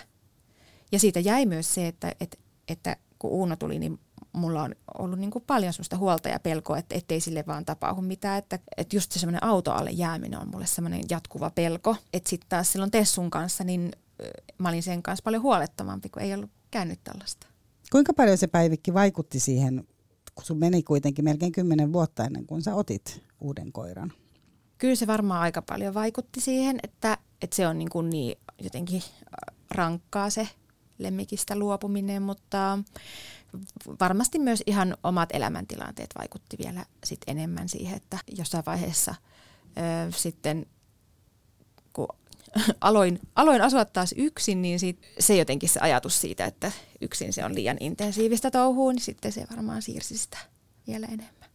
Ja siitä jäi myös se, että, että, että kun Uuno tuli, niin mulla on ollut niin kuin paljon sellaista huolta ja pelkoa, että ettei sille vaan tapahdu mitään. Että, että just se semmoinen auto alle jääminen on mulle semmoinen jatkuva pelko. Että sitten taas silloin Tessun kanssa, niin mä olin sen kanssa paljon huolettomampi, kun ei ollut käynyt tällaista. Kuinka paljon se päivikki vaikutti siihen, kun sun meni kuitenkin melkein kymmenen vuotta ennen kuin sä otit uuden koiran? Kyllä se varmaan aika paljon vaikutti siihen, että, että se on niin, kuin niin jotenkin rankkaa se lemmikistä luopuminen, mutta varmasti myös ihan omat elämäntilanteet vaikutti vielä sit enemmän siihen, että jossain vaiheessa ö, sitten kun aloin, aloin asua taas yksin, niin sit, se jotenkin se ajatus siitä, että yksin se on liian intensiivistä touhua, niin sitten se varmaan siirsi sitä vielä enemmän.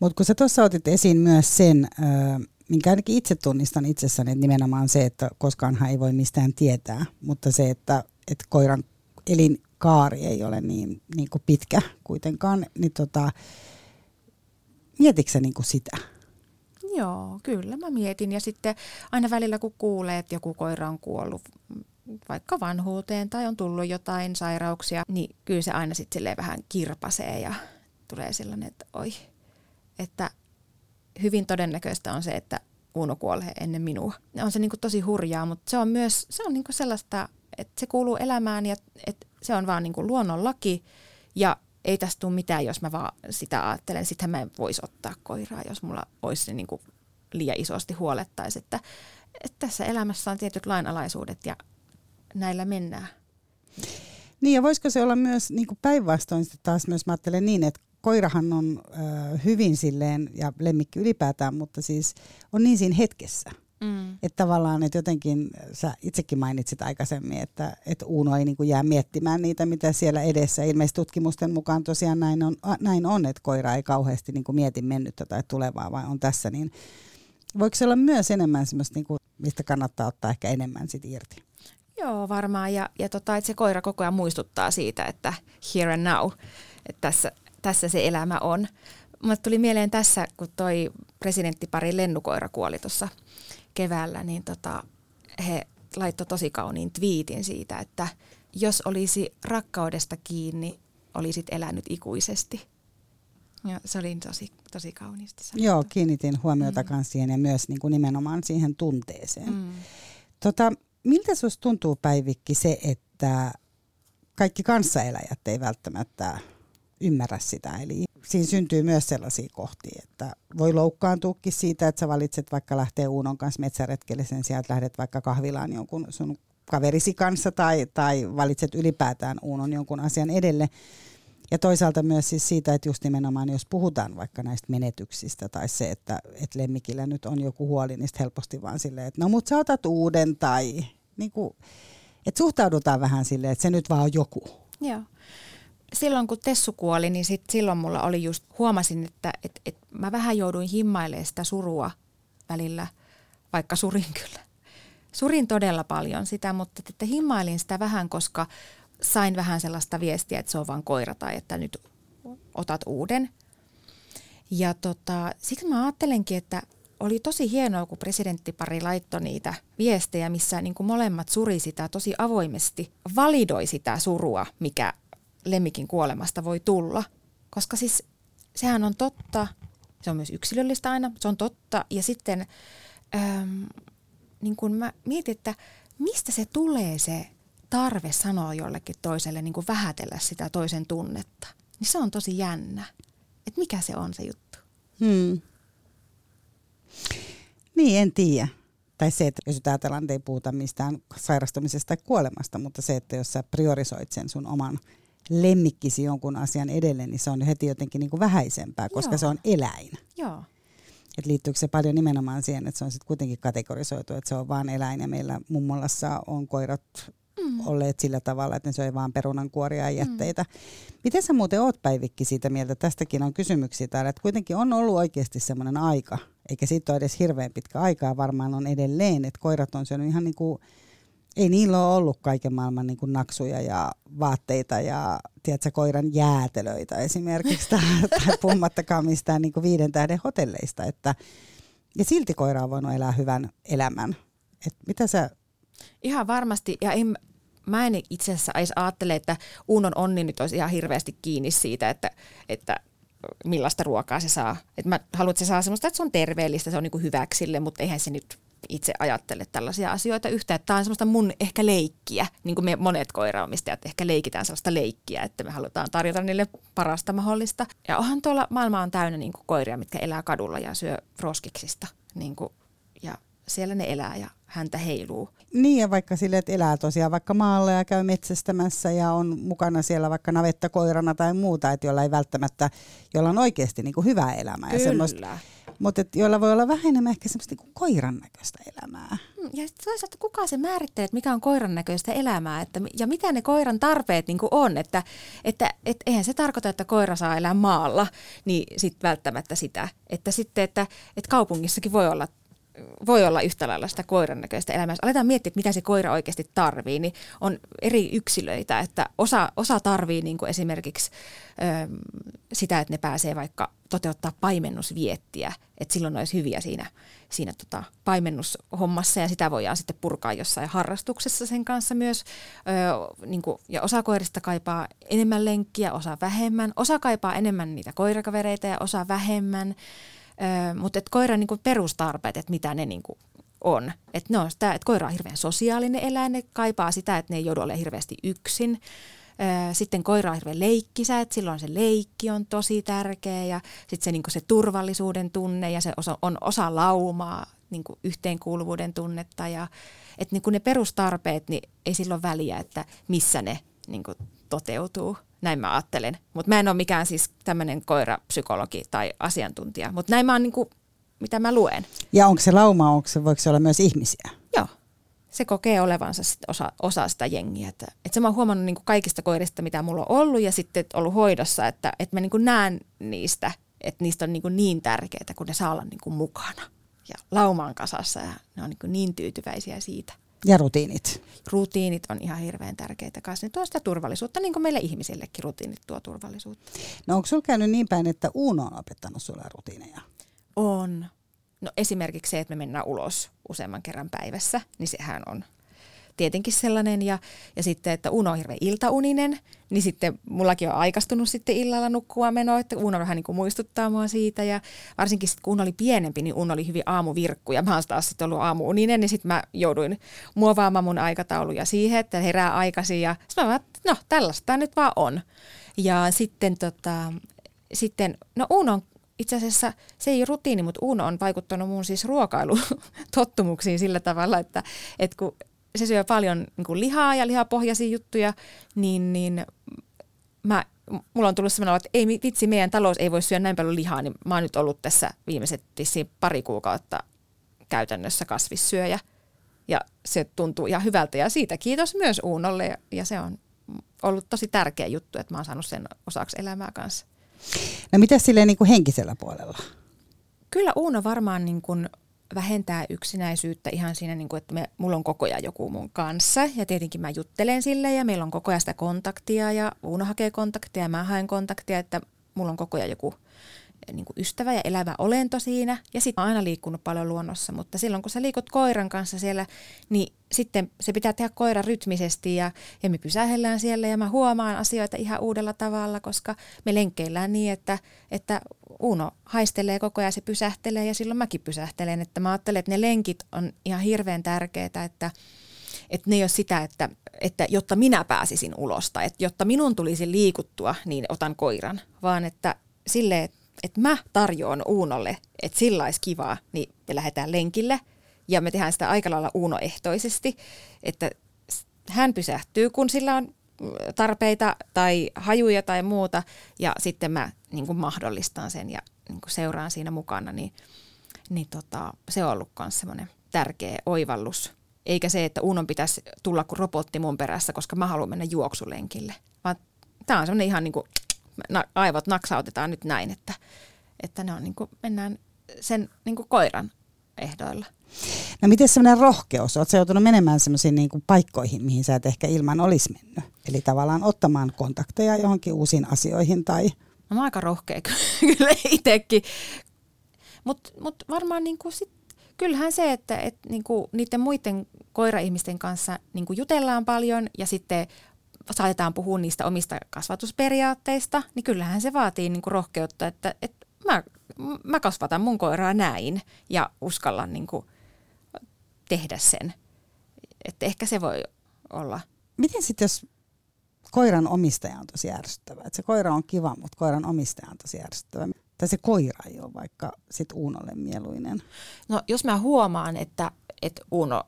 Mutta kun sä tuossa otit esiin myös sen, minkä ainakin itse tunnistan itsessäni, että nimenomaan se, että koskaanhan ei voi mistään tietää, mutta se, että, että koiran elinkaari ei ole niin, niin kuin pitkä kuitenkaan, niin tota, mietitkö niin kuin sitä? Joo, kyllä mä mietin. Ja sitten aina välillä kun kuulee, että joku koira on kuollut vaikka vanhuuteen tai on tullut jotain sairauksia, niin kyllä se aina sitten vähän kirpasee ja tulee sellainen, että oi, että hyvin todennäköistä on se, että Uno kuolee ennen minua. On se niin kuin tosi hurjaa, mutta se on myös se on niin kuin sellaista, että se kuuluu elämään ja että se on vaan niin kuin luonnonlaki ja ei tästä tule mitään, jos mä vaan sitä ajattelen. Sittenhän mä en voisi ottaa koiraa, jos mulla olisi se niin kuin liian isosti huolettaisi, että, että tässä elämässä on tietyt lainalaisuudet ja näillä mennään. Niin ja voisiko se olla myös niin päinvastoin taas myös mä ajattelen niin, että koirahan on ö, hyvin silleen, ja lemmikki ylipäätään, mutta siis on niin siinä hetkessä. Mm. Että tavallaan, että jotenkin sä itsekin mainitsit aikaisemmin, että, että Uuno ei niin kuin jää miettimään niitä, mitä siellä edessä. Ilmeisesti tutkimusten mukaan tosiaan näin on, näin on että koira ei kauheasti niin kuin mieti mennyttä tai tulevaa, vaan on tässä. Niin voiko se olla myös enemmän semmoista, niin kuin, mistä kannattaa ottaa ehkä enemmän sit irti? Joo, varmaan. Ja, ja tota, että se koira koko ajan muistuttaa siitä, että here and now, että tässä, tässä se elämä on. Mulle tuli mieleen tässä, kun toi presidenttipari Lennukoira kuoli tuossa keväällä, niin tota, he laittoi tosi kauniin twiitin siitä, että jos olisi rakkaudesta kiinni, olisit elänyt ikuisesti. Ja se oli tosi, tosi kauniisti sanottu. Joo, kiinnitin huomiota mm. siihen ja myös niin kuin nimenomaan siihen tunteeseen. Mm. Tota, miltä sinusta tuntuu Päivikki se, että kaikki kanssaeläjät ei välttämättä ymmärrä sitä. Eli siinä syntyy myös sellaisia kohtia, että voi loukkaantuukin siitä, että sä valitset vaikka lähteä Uunon kanssa metsäretkelle sen sijaan, että lähdet vaikka kahvilaan jonkun sun kaverisi kanssa tai, tai valitset ylipäätään Uunon jonkun asian edelle. Ja toisaalta myös siis siitä, että just nimenomaan jos puhutaan vaikka näistä menetyksistä tai se, että, että lemmikillä nyt on joku huoli, niin helposti vaan silleen, että no mut sä otat uuden tai niin kuin, että suhtaudutaan vähän silleen, että se nyt vaan on joku. Joo silloin kun Tessu kuoli, niin sit silloin mulla oli just, huomasin, että et, et mä vähän jouduin himmailemaan sitä surua välillä, vaikka surin kyllä. Surin todella paljon sitä, mutta että himmailin sitä vähän, koska sain vähän sellaista viestiä, että se on vain koira tai että nyt otat uuden. Ja tota, siksi mä ajattelenkin, että oli tosi hienoa, kun presidenttipari laittoi niitä viestejä, missä niin kuin molemmat suri sitä tosi avoimesti, validoi sitä surua, mikä lemmikin kuolemasta voi tulla. Koska siis sehän on totta, se on myös yksilöllistä aina, se on totta. Ja sitten äm, niin kun mä mietin, että mistä se tulee se tarve sanoa jollekin toiselle, niin kuin vähätellä sitä toisen tunnetta. Niin se on tosi jännä. Että mikä se on se juttu. Hmm. Niin, en tiedä. Tai se, että jos ajatellaan, että ei puhuta mistään sairastumisesta tai kuolemasta, mutta se, että jos sä priorisoit sen sun oman lemmikkisi jonkun asian edelle, niin se on heti jotenkin niin kuin vähäisempää, koska Joo. se on eläin. Joo. Et liittyykö se paljon nimenomaan siihen, että se on sitten kuitenkin kategorisoitu, että se on vain eläin ja meillä mummolassa on koirat mm. olleet sillä tavalla, että ne söi vaan perunankuoria ja jätteitä. Mm. Miten sä muuten oot Päivikki siitä mieltä, tästäkin on kysymyksiä täällä, että kuitenkin on ollut oikeasti semmoinen aika, eikä siitä ole edes hirveän pitkä aikaa, varmaan on edelleen, että koirat on syönyt ihan niin kuin, ei niillä ole ollut kaiken maailman niin kuin naksuja ja vaatteita ja tiedätkö, koiran jäätelöitä esimerkiksi, tai, puhumattakaan mistään niin kuin viiden tähden hotelleista, että, ja silti koira on voinut elää hyvän elämän. Et mitä sä... Ihan varmasti, ja en, mä en itse asiassa edes ajattele, että Uunon onni nyt olisi ihan hirveästi kiinni siitä, että, että millaista ruokaa se saa. Et mä haluan, että se saa semmoista, että se on terveellistä, se on niinku hyväksille, mutta eihän se nyt itse ajattele tällaisia asioita yhtään. Tämä on semmoista mun ehkä leikkiä, niin kuin me monet koiraomistajat ehkä leikitään sellaista leikkiä, että me halutaan tarjota niille parasta mahdollista. Ja onhan tuolla maailma on täynnä niin kuin koiria, mitkä elää kadulla ja syö roskiksista. Niin kuin, ja siellä ne elää ja häntä heiluu. Niin ja vaikka sille, että elää tosiaan vaikka maalla ja käy metsästämässä ja on mukana siellä vaikka navettakoirana tai muuta, että jolla ei välttämättä, jolla on oikeasti niin kuin hyvää elämää. Kyllä. Ja semmoista, mutta et joilla voi olla vähän enemmän ehkä semmoista niin koiran näköistä elämää. Mm, ja toisaalta kuka se määrittelee, että mikä on koiran näköistä elämää että, ja mitä ne koiran tarpeet niin kuin on. Että, että et, eihän se tarkoita, että koira saa elää maalla, niin sit välttämättä sitä. Että sitten, että, että kaupungissakin voi olla voi olla yhtä lailla sitä koiran näköistä elämää. Jos aletaan miettiä, että mitä se koira oikeasti tarvii, niin on eri yksilöitä, että osa, osa tarvii niin kuin esimerkiksi ö, sitä, että ne pääsee vaikka toteuttaa paimennusviettiä, että silloin olisi hyviä siinä, siinä tota paimennushommassa ja sitä voidaan sitten purkaa jossain harrastuksessa sen kanssa myös. Ö, niin kuin, ja osa koirista kaipaa enemmän lenkkiä, osa vähemmän. Osa kaipaa enemmän niitä koirakavereita ja osa vähemmän. Mutta et koiran niinku perustarpeet, että mitä ne niinku on. Et ne on sitä, että koira on hirveän sosiaalinen eläin, ne kaipaa sitä, että ne ei joudu olemaan hirveästi yksin. Sitten koira on hirveän leikkisä, että silloin se leikki on tosi tärkeä ja sitten se, niinku se turvallisuuden tunne ja se osa, on osa laumaa, niinku yhteenkuuluvuuden tunnetta ja että niinku ne perustarpeet, niin ei silloin väliä, että missä ne niinku toteutuu. Näin mä ajattelen. Mutta mä en ole mikään siis tämmöinen koirapsykologi tai asiantuntija. Mutta näin mä oon niinku, mitä mä luen. Ja onko se lauma, onko se, voiko se olla myös ihmisiä? Joo. Se kokee olevansa sit osa, osa sitä jengiä. Että, että se mä oon huomannut niinku kaikista koirista, mitä mulla on ollut ja sitten ollut hoidossa, että, että mä niinku näen niistä, että niistä on niinku niin tärkeää, kun ne saa olla niinku mukana ja laumaan kasassa ja ne on niinku niin tyytyväisiä siitä. Ja rutiinit. Rutiinit on ihan hirveän tärkeitä kanssa. Ne tuo sitä turvallisuutta, niin kuin meille ihmisillekin rutiinit tuo turvallisuutta. No onko sinulla käynyt niin päin, että Uno on opettanut sinulle rutiineja? On. No esimerkiksi se, että me mennään ulos useamman kerran päivässä, niin sehän on tietenkin sellainen. Ja, ja sitten, että Uno on hirveän iltauninen, niin sitten mullakin on aikastunut sitten illalla nukkua meno, että Uno vähän niin kuin muistuttaa mua siitä. Ja varsinkin sitten kun Uno oli pienempi, niin Uno oli hyvin aamuvirkku ja mä oon taas sitten ollut aamuuninen, niin sitten mä jouduin muovaamaan mun aikatauluja siihen, että herää aikaisin. Ja sitten mä vaan, no tällaista nyt vaan on. Ja sitten tota, sitten, no Uno on itse asiassa se ei ole rutiini, mutta Uno on vaikuttanut mun siis ruokailutottumuksiin sillä tavalla, että, että kun se syö paljon niin kuin lihaa ja lihapohjaisia juttuja, niin, niin mä, mulla on tullut sellainen, että ei vitsi, meidän talous ei voi syödä näin paljon lihaa, niin mä oon nyt ollut tässä viimeiset pari kuukautta käytännössä kasvissyöjä. Ja se tuntuu ihan hyvältä ja siitä kiitos myös Uunolle ja, ja se on ollut tosi tärkeä juttu, että mä oon saanut sen osaksi elämää kanssa. No mitä silleen niin kuin henkisellä puolella? Kyllä Uuno varmaan niin kuin vähentää yksinäisyyttä ihan siinä, niin kuin, että me, mulla on koko ajan joku mun kanssa. Ja tietenkin mä juttelen sille ja meillä on koko ajan sitä kontaktia ja Uuno hakee kontaktia ja mä haen kontaktia, että mulla on koko ajan joku niin kuin ystävä ja elävä olento siinä. Ja sitten aina liikkunut paljon luonnossa, mutta silloin kun sä liikut koiran kanssa siellä, niin sitten se pitää tehdä koira rytmisesti ja, ja me pysähellään siellä ja mä huomaan asioita ihan uudella tavalla, koska me lenkkeillään niin, että, että Uno haistelee koko ajan, se pysähtelee ja silloin mäkin pysähtelen. Että mä ajattelen, että ne lenkit on ihan hirveän tärkeitä, että, että ne ei ole sitä, että, että jotta minä pääsisin ulos tai että jotta minun tulisi liikuttua, niin otan koiran, vaan että sille, että että mä tarjoan Uunolle, että sillä olisi kivaa, niin me lähdetään lenkille. Ja me tehdään sitä aika lailla Uunoehtoisesti, että hän pysähtyy, kun sillä on tarpeita tai hajuja tai muuta. Ja sitten mä niin kuin mahdollistan sen ja niin kuin seuraan siinä mukana, niin, niin tota, se on ollut myös semmoinen tärkeä oivallus. Eikä se, että Uunon pitäisi tulla kuin robotti mun perässä, koska mä haluan mennä juoksulenkille, vaan tämä on semmoinen ihan niin kuin aivot naksautetaan nyt näin, että, että ne on niin kuin, mennään sen niin kuin koiran ehdoilla. No miten semmoinen rohkeus? Oletko joutunut menemään semmoisiin niin paikkoihin, mihin sä et ehkä ilman olisi mennyt? Eli tavallaan ottamaan kontakteja johonkin uusiin asioihin tai... No mä oon aika rohkea kyllä itsekin. Mutta mut varmaan niinku sit, kyllähän se, että et niinku niiden muiden koiraihmisten kanssa niinku jutellaan paljon ja sitten saatetaan puhua niistä omista kasvatusperiaatteista, niin kyllähän se vaatii niinku rohkeutta, että, että mä, mä kasvatan mun koiraa näin ja uskallan niinku tehdä sen. Että ehkä se voi olla. Miten sitten, jos koiran omistaja on tosi ärsyttävä? Että se koira on kiva, mutta koiran omistaja on tosi ärsyttävä. Tai se koira ei ole vaikka sit Uunolle mieluinen. No jos mä huomaan, että, että Uuno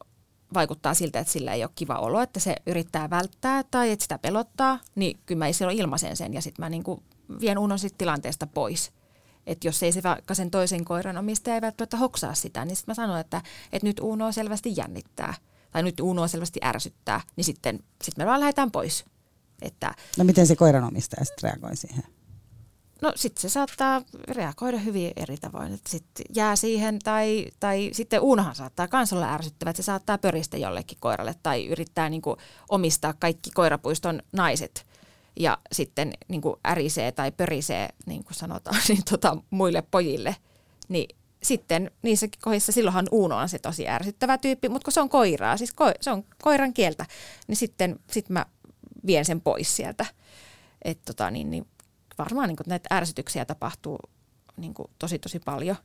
vaikuttaa siltä, että sillä ei ole kiva olo, että se yrittää välttää tai että sitä pelottaa, niin kyllä mä silloin ilmaisen sen ja sitten mä niinku vien Uunon sit tilanteesta pois. Että jos ei se vaikka sen toisen koiran omistaja ei välttämättä hoksaa sitä, niin sitten mä sanon, että, että nyt Uuno selvästi jännittää tai nyt Uuno selvästi ärsyttää, niin sitten sit me vaan lähdetään pois. Että, no miten se koiran omistaja sitten reagoi siihen? No sitten se saattaa reagoida hyvin eri tavoin. Että sit jää siihen tai, tai sitten Uunohan saattaa myös olla ärsyttävä, että se saattaa pöristä jollekin koiralle tai yrittää niin kuin, omistaa kaikki koirapuiston naiset ja sitten niin kuin, ärisee tai pörisee, niin kuin sanotaan, niin tota, muille pojille. Niin sitten niissä kohdissa, silloinhan Uuno on se tosi ärsyttävä tyyppi, mutta kun se on koiraa, siis ko, se on koiran kieltä, niin sitten sit mä vien sen pois sieltä. Et tota, niin, niin varmaan niin kuin näitä ärsytyksiä tapahtuu niin kuin tosi tosi paljon.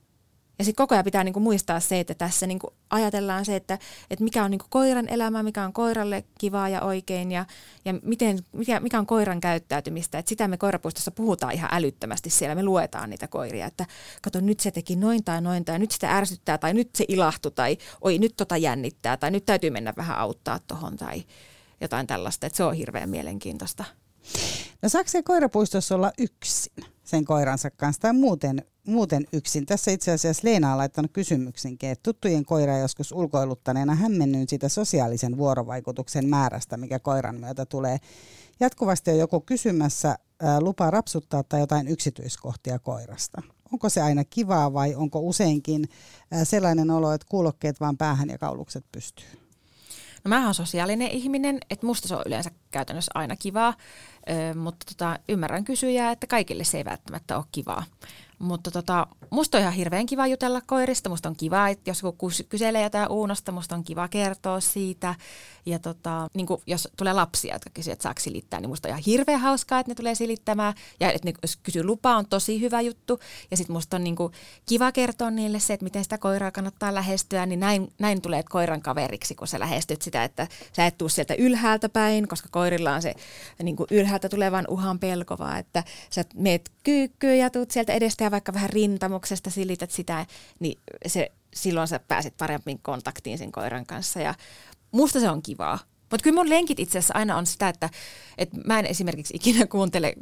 Ja sitten koko ajan pitää niin kuin muistaa se, että tässä niin kuin ajatellaan se, että, että mikä on niin kuin koiran elämä, mikä on koiralle kivaa ja oikein ja, ja miten, mikä, mikä on koiran käyttäytymistä. Että sitä me koirapuistossa puhutaan ihan älyttömästi siellä, me luetaan niitä koiria, että kato nyt se teki noin tai noin tai nyt sitä ärsyttää tai nyt se ilahtui tai oi nyt tota jännittää tai nyt täytyy mennä vähän auttaa tuohon tai jotain tällaista. Että se on hirveän mielenkiintoista. No saako se koirapuistossa olla yksin sen koiransa kanssa tai muuten, muuten yksin? Tässä itse asiassa Leena on laittanut kysymyksenkin, että tuttujen koira joskus ulkoiluttaneena hämmennyn sitä sosiaalisen vuorovaikutuksen määrästä, mikä koiran myötä tulee. Jatkuvasti on joku kysymässä ää, lupa rapsuttaa tai jotain yksityiskohtia koirasta. Onko se aina kivaa vai onko useinkin sellainen olo, että kuulokkeet vaan päähän ja kaulukset pystyy? No mä oon sosiaalinen ihminen, että musta se on yleensä käytännössä aina kivaa, ö, mutta tota, ymmärrän kysyjää, että kaikille se ei välttämättä ole kivaa. Mutta tota, musta on ihan hirveän kiva jutella koirista. Musta on kiva, että jos joku kyselee jotain Uunosta, musta on kiva kertoa siitä. Ja tota, niin jos tulee lapsia, jotka kysyvät, että saako silittää, niin musta on ihan hirveän hauskaa, että ne tulee silittämään. Ja että ne, kysyy lupaa, on tosi hyvä juttu. Ja sitten musta on niin kuin kiva kertoa niille se, että miten sitä koiraa kannattaa lähestyä. Niin näin, näin tulee koiran kaveriksi, kun sä lähestyt sitä, että sä et tuu sieltä ylhäältä päin, koska koirilla on se niin kuin ylhäältä tulevan uhan pelko, vaan että sä meet kyykkyyn ja tuut sieltä edestä ja vaikka vähän rintamuksesta silität sitä, niin se, silloin sä pääset paremmin kontaktiin sen koiran kanssa ja musta se on kivaa. Mutta kyllä mun lenkit itse asiassa aina on sitä, että, että mä en esimerkiksi ikinä kuuntele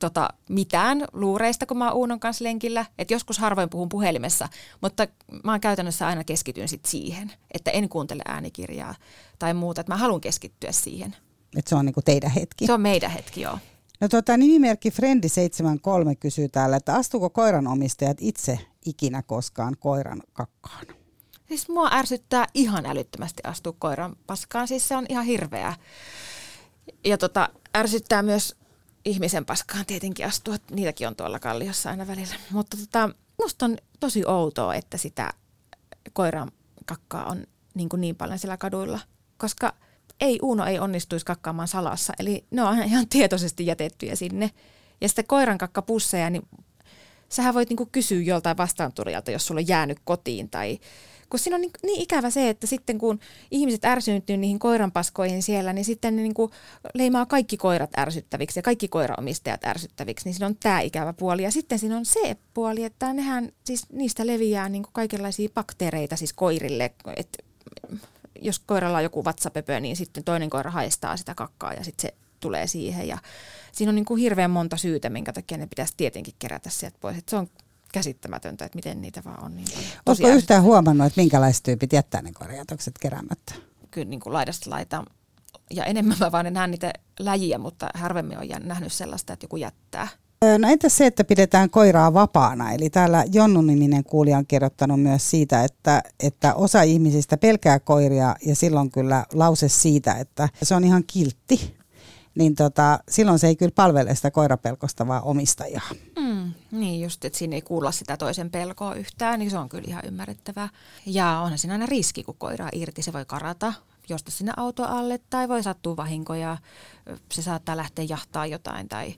tota, mitään luureista, kun mä oon Uunon kanssa lenkillä. Et joskus harvoin puhun puhelimessa, mutta mä oon käytännössä aina keskityn sit siihen, että en kuuntele äänikirjaa tai muuta. Että mä haluan keskittyä siihen. Että se on niinku teidän hetki. Se on meidän hetki, joo. No tota, nimimerkki Frendi73 kysyy täällä, että astuuko koiranomistajat itse ikinä koskaan koiran kakkaan? Siis mua ärsyttää ihan älyttömästi astua koiran paskaan, siis se on ihan hirveää. Ja tota, ärsyttää myös ihmisen paskaan tietenkin astua, niitäkin on tuolla kalliossa aina välillä. Mutta tota, musta on tosi outoa, että sitä koiran kakkaa on niin, kuin niin paljon siellä kaduilla, koska – ei Uuno ei onnistuisi kakkaamaan salassa. Eli ne on ihan tietoisesti jätettyjä sinne. Ja sitten koiran kakkapusseja, niin sähän voit niinku kysyä joltain vastaanturijalta, jos sulla on jäänyt kotiin. Tai, kun siinä on niin, niin ikävä se, että sitten kun ihmiset ärsyyntyy niihin koiranpaskoihin siellä, niin sitten ne niinku leimaa kaikki koirat ärsyttäviksi ja kaikki koiraomistajat ärsyttäviksi. Niin siinä on tämä ikävä puoli. Ja sitten siinä on se puoli, että nehän, siis niistä leviää niinku kaikenlaisia bakteereita siis koirille. Että jos koiralla on joku vatsapöpö, niin sitten toinen koira haistaa sitä kakkaa ja sitten se tulee siihen. Ja siinä on niin kuin hirveän monta syytä, minkä takia ne pitäisi tietenkin kerätä sieltä pois. Et se on käsittämätöntä, että miten niitä vaan on niin. Oletko yhtään huomannut, että minkälaiset tyypit jättää ne korjatokset keräämättä? Kyllä niin kuin laidasta laitaan. Ja enemmän mä vaan en näe niitä läjiä, mutta harvemmin olen nähnyt sellaista, että joku jättää. No entäs se, että pidetään koiraa vapaana? Eli täällä Jonnu-niminen kuulija on kirjoittanut myös siitä, että, että osa ihmisistä pelkää koiria ja silloin kyllä lause siitä, että se on ihan kiltti. Niin tota, silloin se ei kyllä palvele sitä koirapelkosta, vaan omistajaa. Mm, niin just, että siinä ei kuulla sitä toisen pelkoa yhtään, niin se on kyllä ihan ymmärrettävää. Ja onhan siinä aina riski, kun koira irti, se voi karata josta sinne auto alle tai voi sattua vahinkoja, se saattaa lähteä jahtaa jotain tai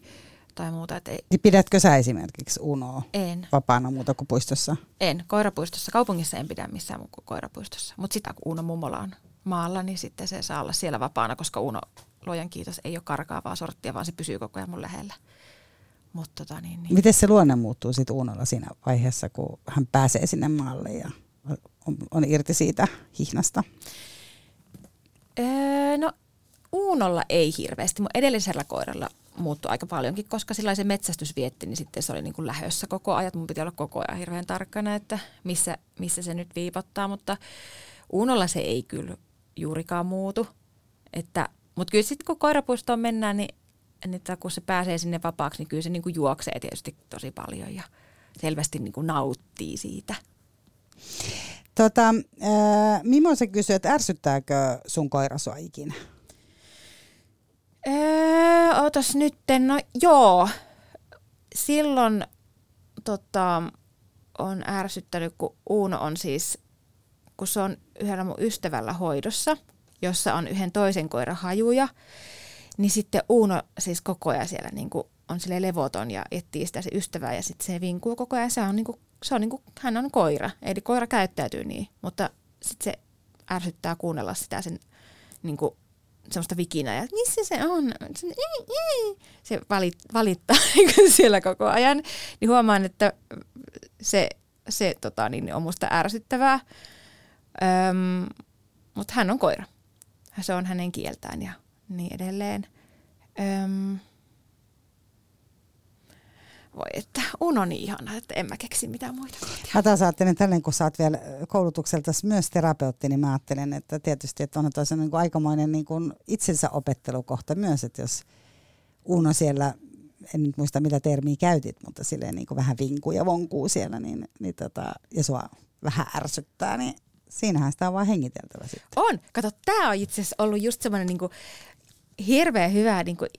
tai muuta. Et ei. Niin pidätkö sä esimerkiksi Unoa en. vapaana muuta kuin puistossa? En. Koirapuistossa. Kaupungissa en pidä missään muuta kuin koirapuistossa. Mutta sitä kun Uno mummola on maalla, niin sitten se saa olla siellä vapaana, koska Uno, luojan kiitos, ei ole karkaavaa sorttia, vaan se pysyy koko ajan mun lähellä. Mut tota, niin, niin. Miten se luonne muuttuu sitten Unolla siinä vaiheessa, kun hän pääsee sinne maalle ja on, on irti siitä hihnasta? Öö, no Uunolla ei hirveästi. Mun edellisellä koiralla muuttui aika paljonkin, koska sillä se metsästys vietti, niin sitten se oli niin kuin lähössä koko ajan. Mun piti olla koko ajan hirveän tarkkana, että missä, missä se nyt viipottaa, mutta Uunolla se ei kyllä juurikaan muutu. Että, mutta kyllä sitten kun koirapuistoon mennään, niin, niin kun se pääsee sinne vapaaksi, niin kyllä se niin kuin juoksee tietysti tosi paljon ja selvästi niin kuin nauttii siitä. Tota, äh, Mimosa kysyy, että ärsyttääkö sun koira sua ikinä? Öö, otas nyt, no joo. Silloin tota, on ärsyttänyt, kun Uuno on siis, kun se on yhdellä mun ystävällä hoidossa, jossa on yhden toisen koiran hajuja, niin sitten Uuno siis koko ajan siellä niin kuin on sille levoton ja etsii sitä se ystävää ja sitten se vinkuu koko ajan. Se on niin kuin, se on niin kuin, hän on koira, eli koira käyttäytyy niin, mutta sitten se ärsyttää kuunnella sitä sen niin kuin semmoista vikinää, ja missä se on? Se, se valit, valittaa siellä koko ajan. Niin huomaan, että se, se tota, niin on musta ärsyttävää. Öm, mutta hän on koira. Se on hänen kieltään ja niin edelleen. Öm, voi että Uno niin ihana, että en mä keksi mitään muita. Mä taas ajattelen tälleen, kun sä oot vielä koulutukselta myös terapeutti, niin mä ajattelen, että tietysti että on tosi niin kuin aikamoinen niin kuin itsensä opettelukohta myös, että jos Uno siellä, en nyt muista mitä termiä käytit, mutta silleen niin kuin vähän vinkuu ja vonkuu siellä, niin, niin tota, ja sua vähän ärsyttää, niin siinähän sitä on vaan hengiteltävä sitten. On. Kato, tämä on itse asiassa ollut just semmoinen niin hirveän hyvä niin kuin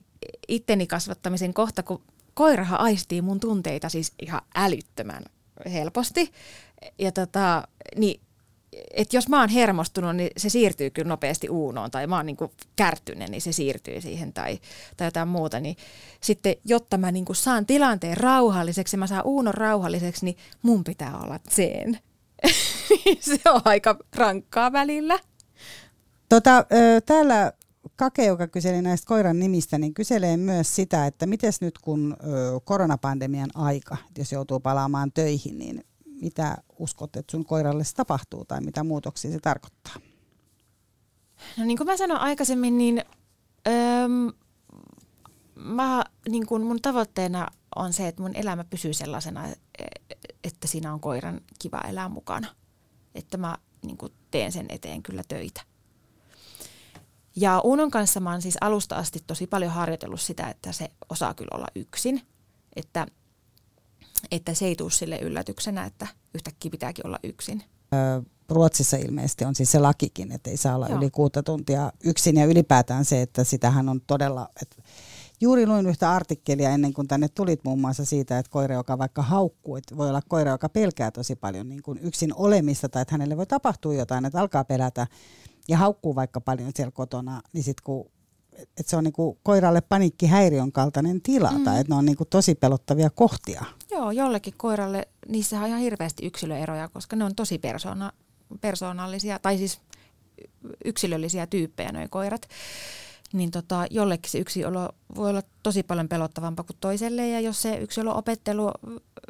itteni kasvattamisen kohta, kun koirahan aistii mun tunteita siis ihan älyttömän helposti. Ja tota, niin, et jos mä oon hermostunut, niin se siirtyy kyllä nopeasti uunoon, tai mä oon niinku kärttyinen, niin se siirtyy siihen, tai, tai jotain muuta. Niin sitten, jotta mä niinku saan tilanteen rauhalliseksi, mä saan uunon rauhalliseksi, niin mun pitää olla sen. se on aika rankkaa välillä. Tota, täällä Kake, joka kyseli näistä koiran nimistä, niin kyselee myös sitä, että miten nyt kun koronapandemian aika, jos joutuu palaamaan töihin, niin mitä uskot, että sun koiralle se tapahtuu tai mitä muutoksia se tarkoittaa? No niin kuin mä sanoin aikaisemmin, niin, öö, mä, niin kuin mun tavoitteena on se, että mun elämä pysyy sellaisena, että siinä on koiran kiva elää mukana. Että mä niin kuin teen sen eteen kyllä töitä. Ja Unon kanssa mä oon siis alusta asti tosi paljon harjoitellut sitä, että se osaa kyllä olla yksin. Että, että se ei tule sille yllätyksenä, että yhtäkkiä pitääkin olla yksin. Ruotsissa ilmeisesti on siis se lakikin, että ei saa olla Joo. yli kuutta tuntia yksin ja ylipäätään se, että sitähän on todella... Että Juuri luin yhtä artikkelia ennen kuin tänne tulit muun muassa siitä, että koira, joka vaikka haukkuu, että voi olla koira, joka pelkää tosi paljon niin kuin yksin olemista tai että hänelle voi tapahtua jotain, että alkaa pelätä, ja haukkuu vaikka paljon siellä kotona, niin sitten kun että se on niinku koiralle paniikkihäiriön kaltainen tila, mm. tai että ne on niinku tosi pelottavia kohtia. Joo, jollekin koiralle niissä on ihan hirveästi yksilöeroja, koska ne on tosi persona, persoonallisia, tai siis yksilöllisiä tyyppejä nuo koirat. Niin tota, jollekin se yksilö voi olla tosi paljon pelottavampaa kuin toiselle, ja jos se yksilöopettelu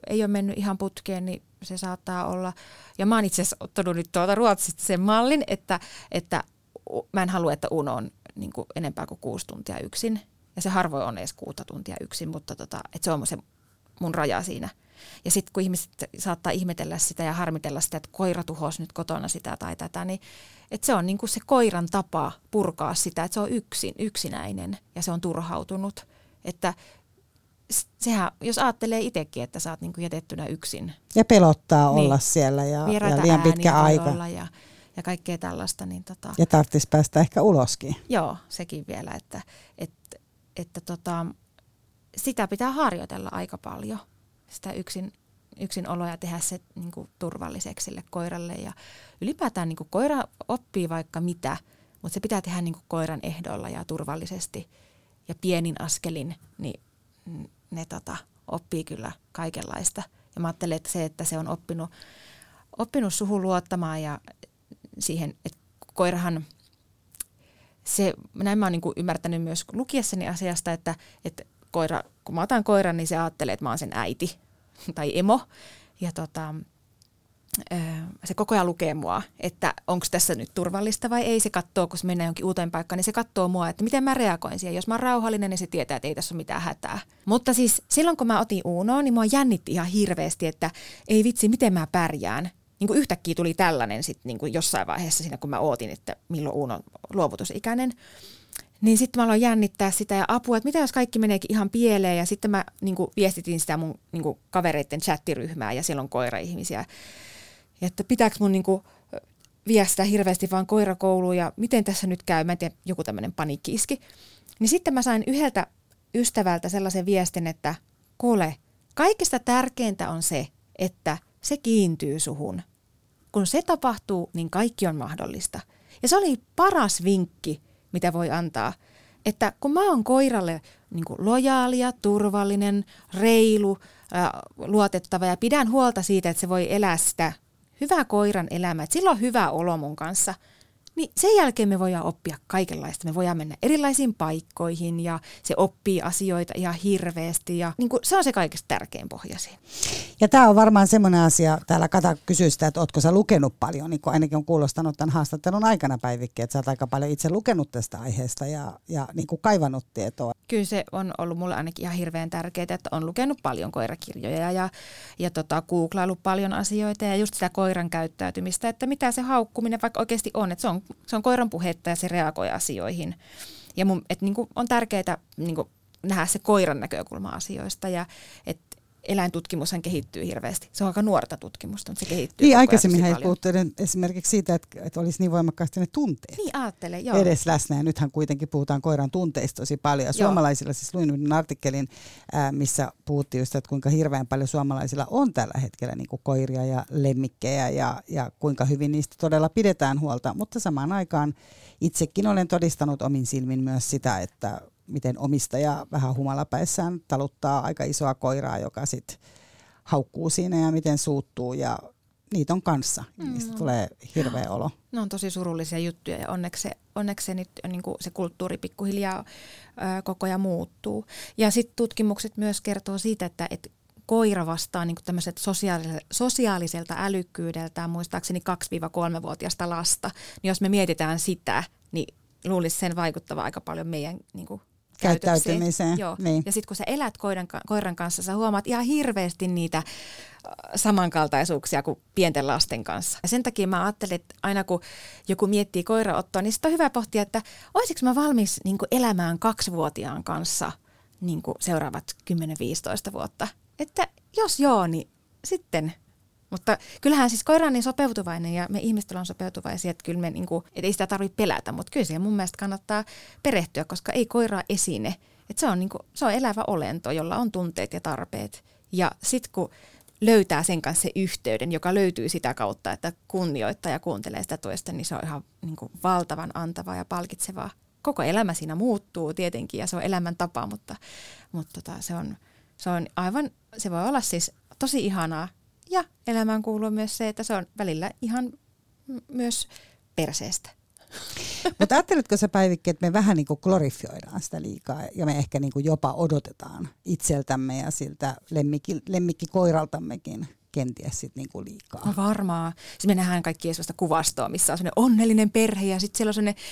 ei ole mennyt ihan putkeen, niin se saattaa olla. Ja mä oon itse asiassa ottanut nyt tuolta Ruotsista sen mallin, että, että mä en halua, että Uno on niin kuin enempää kuin kuusi tuntia yksin. Ja se harvoin on edes kuutta tuntia yksin, mutta tota, että se on se mun raja siinä. Ja sitten kun ihmiset saattaa ihmetellä sitä ja harmitella sitä, että koira tuhos nyt kotona sitä tai tätä, niin että se on niin kuin se koiran tapa purkaa sitä, että se on yksin, yksinäinen ja se on turhautunut. Että sehän, jos ajattelee itsekin, että sä oot niin kuin jätettynä yksin. Ja pelottaa niin. olla siellä ja, ja liian pitkä aika. Ja, ja kaikkea tällaista. Niin tota, ja tarvitsisi päästä ehkä uloskin. Joo, sekin vielä, että, että, että tota, sitä pitää harjoitella aika paljon, sitä yksin, yksin oloa ja tehdä se niin kuin, turvalliseksi sille koiralle. Ja ylipäätään niin kuin, koira oppii vaikka mitä, mutta se pitää tehdä niin kuin, koiran ehdolla ja turvallisesti ja pienin askelin, niin ne tota, oppii kyllä kaikenlaista. Ja mä ajattelen, että se, että se on oppinut, oppinut suhun luottamaan ja siihen, että koirahan, se, näin mä oon niin ymmärtänyt myös lukiessani asiasta, että, että koira, kun mä otan koiran, niin se ajattelee, että mä oon sen äiti tai emo. Ja tota, se koko ajan lukee mua, että onko tässä nyt turvallista vai ei. Se katsoo, kun se menee jonkin uuteen paikkaan, niin se katsoo mua, että miten mä reagoin siihen. Jos mä oon rauhallinen, niin se tietää, että ei tässä ole mitään hätää. Mutta siis silloin, kun mä otin Unoa, niin mua jännitti ihan hirveästi, että ei vitsi, miten mä pärjään. Niin kuin yhtäkkiä tuli tällainen sit niin kuin jossain vaiheessa siinä, kun mä ootin, että milloin Uno on luovutusikäinen. Niin sitten mä aloin jännittää sitä ja apua, että mitä jos kaikki meneekin ihan pieleen. Ja sitten mä niin kuin viestitin sitä mun niin kuin kavereiden chattiryhmää ja siellä on koira-ihmisiä. Ja että pitääkö mun niin kuin viestää hirveästi vaan koirakouluun ja miten tässä nyt käy. Mä en tiedä, joku tämmöinen paniikkiiski. Niin sitten mä sain yhdeltä ystävältä sellaisen viestin, että kuule, kaikista tärkeintä on se, että se kiintyy suhun. Kun se tapahtuu, niin kaikki on mahdollista. Ja se oli paras vinkki, mitä voi antaa. Että kun mä oon koiralle niin lojaalia, turvallinen, reilu, luotettava ja pidän huolta siitä, että se voi elää sitä hyvää koiran elämää, että sillä on hyvä olo mun kanssa – niin sen jälkeen me voidaan oppia kaikenlaista. Me voidaan mennä erilaisiin paikkoihin ja se oppii asioita ihan hirveästi ja niin kuin, se on se kaikista tärkein pohja siinä. Ja tämä on varmaan semmoinen asia, täällä Kata kysyy sitä, että ootko sä lukenut paljon, niin kuin ainakin on kuulostanut tämän haastattelun aikana Päivikki, että sä oot aika paljon itse lukenut tästä aiheesta ja, ja niin kuin kaivannut tietoa. Kyllä se on ollut mulle ainakin ihan hirveän tärkeää, että on lukenut paljon koirakirjoja ja, ja tota, googlailut paljon asioita ja just sitä koiran käyttäytymistä, että mitä se haukkuminen vaikka oikeasti on, että se on se on koiran puhetta ja se reagoi asioihin. Ja mun, et niin on tärkeää niin nähdä se koiran näkökulma asioista ja että eläintutkimushan kehittyy hirveästi. Se on aika nuorta tutkimusta, mutta se kehittyy Niin, aikaisemmin ei puhuttu esimerkiksi siitä, että, että olisi niin voimakkaasti ne tunteet. Niin, ajattele, joo. Edes läsnä, ja nythän kuitenkin puhutaan koiran tunteista tosi paljon. Ja suomalaisilla, siis luin yhden artikkelin, ää, missä puhuttiin just, että kuinka hirveän paljon suomalaisilla on tällä hetkellä niin kuin koiria ja lemmikkejä, ja, ja kuinka hyvin niistä todella pidetään huolta. Mutta samaan aikaan itsekin olen todistanut omin silmin myös sitä, että miten omistaja vähän humalapäissään taluttaa aika isoa koiraa, joka sitten haukkuu siinä ja miten suuttuu ja niitä on kanssa. Mm. Niistä tulee hirveä olo. Ne on tosi surullisia juttuja ja onneksi se, onneksi se, nyt, niin kuin se kulttuuri pikkuhiljaa ää, koko ajan muuttuu. Ja sitten tutkimukset myös kertoo siitä, että et koira vastaa niin tämmöiset sosiaaliselta, sosiaaliselta älykkyydeltään muistaakseni 2-3-vuotiaasta lasta. Niin jos me mietitään sitä, niin luulisi sen vaikuttava aika paljon meidän niin kuin käyttäytymiseen. Joo. Niin. Ja sitten kun sä elät koiran, koiran kanssa, sä huomaat ihan hirveästi niitä äh, samankaltaisuuksia kuin pienten lasten kanssa. Ja sen takia mä ajattelin, että aina kun joku miettii koiraottoa, niin sitten on hyvä pohtia, että olisiko mä valmis niin elämään kaksivuotiaan kanssa niin seuraavat 10-15 vuotta. Että jos joo, niin sitten mutta kyllähän siis koira on niin sopeutuvainen ja me ihmiset on sopeutuvaisia, että kyllä me niinku, et ei sitä tarvitse pelätä, mutta kyllä siihen mun mielestä kannattaa perehtyä, koska ei koira esine. Et se, on niinku, se on elävä olento, jolla on tunteet ja tarpeet. Ja sitten kun löytää sen kanssa se yhteyden, joka löytyy sitä kautta, että kunnioittaa ja kuuntelee sitä toista, niin se on ihan niin kuin valtavan antavaa ja palkitsevaa. Koko elämä siinä muuttuu tietenkin ja se on elämäntapa, mutta, mutta tota, se, on, se on aivan, se voi olla siis tosi ihanaa ja elämään kuuluu myös se, että se on välillä ihan myös perseestä. Mutta ajatteletko sä Päivikki, että me vähän niin kuin glorifioidaan sitä liikaa ja me ehkä niin kuin jopa odotetaan itseltämme ja siltä lemmikki, lemmikkikoiraltammekin kenties sit niinku liikaa. No varmaan. Siis me nähdään kaikki sellaista kuvastoa, missä on sellainen onnellinen perhe ja sitten siellä on sellainen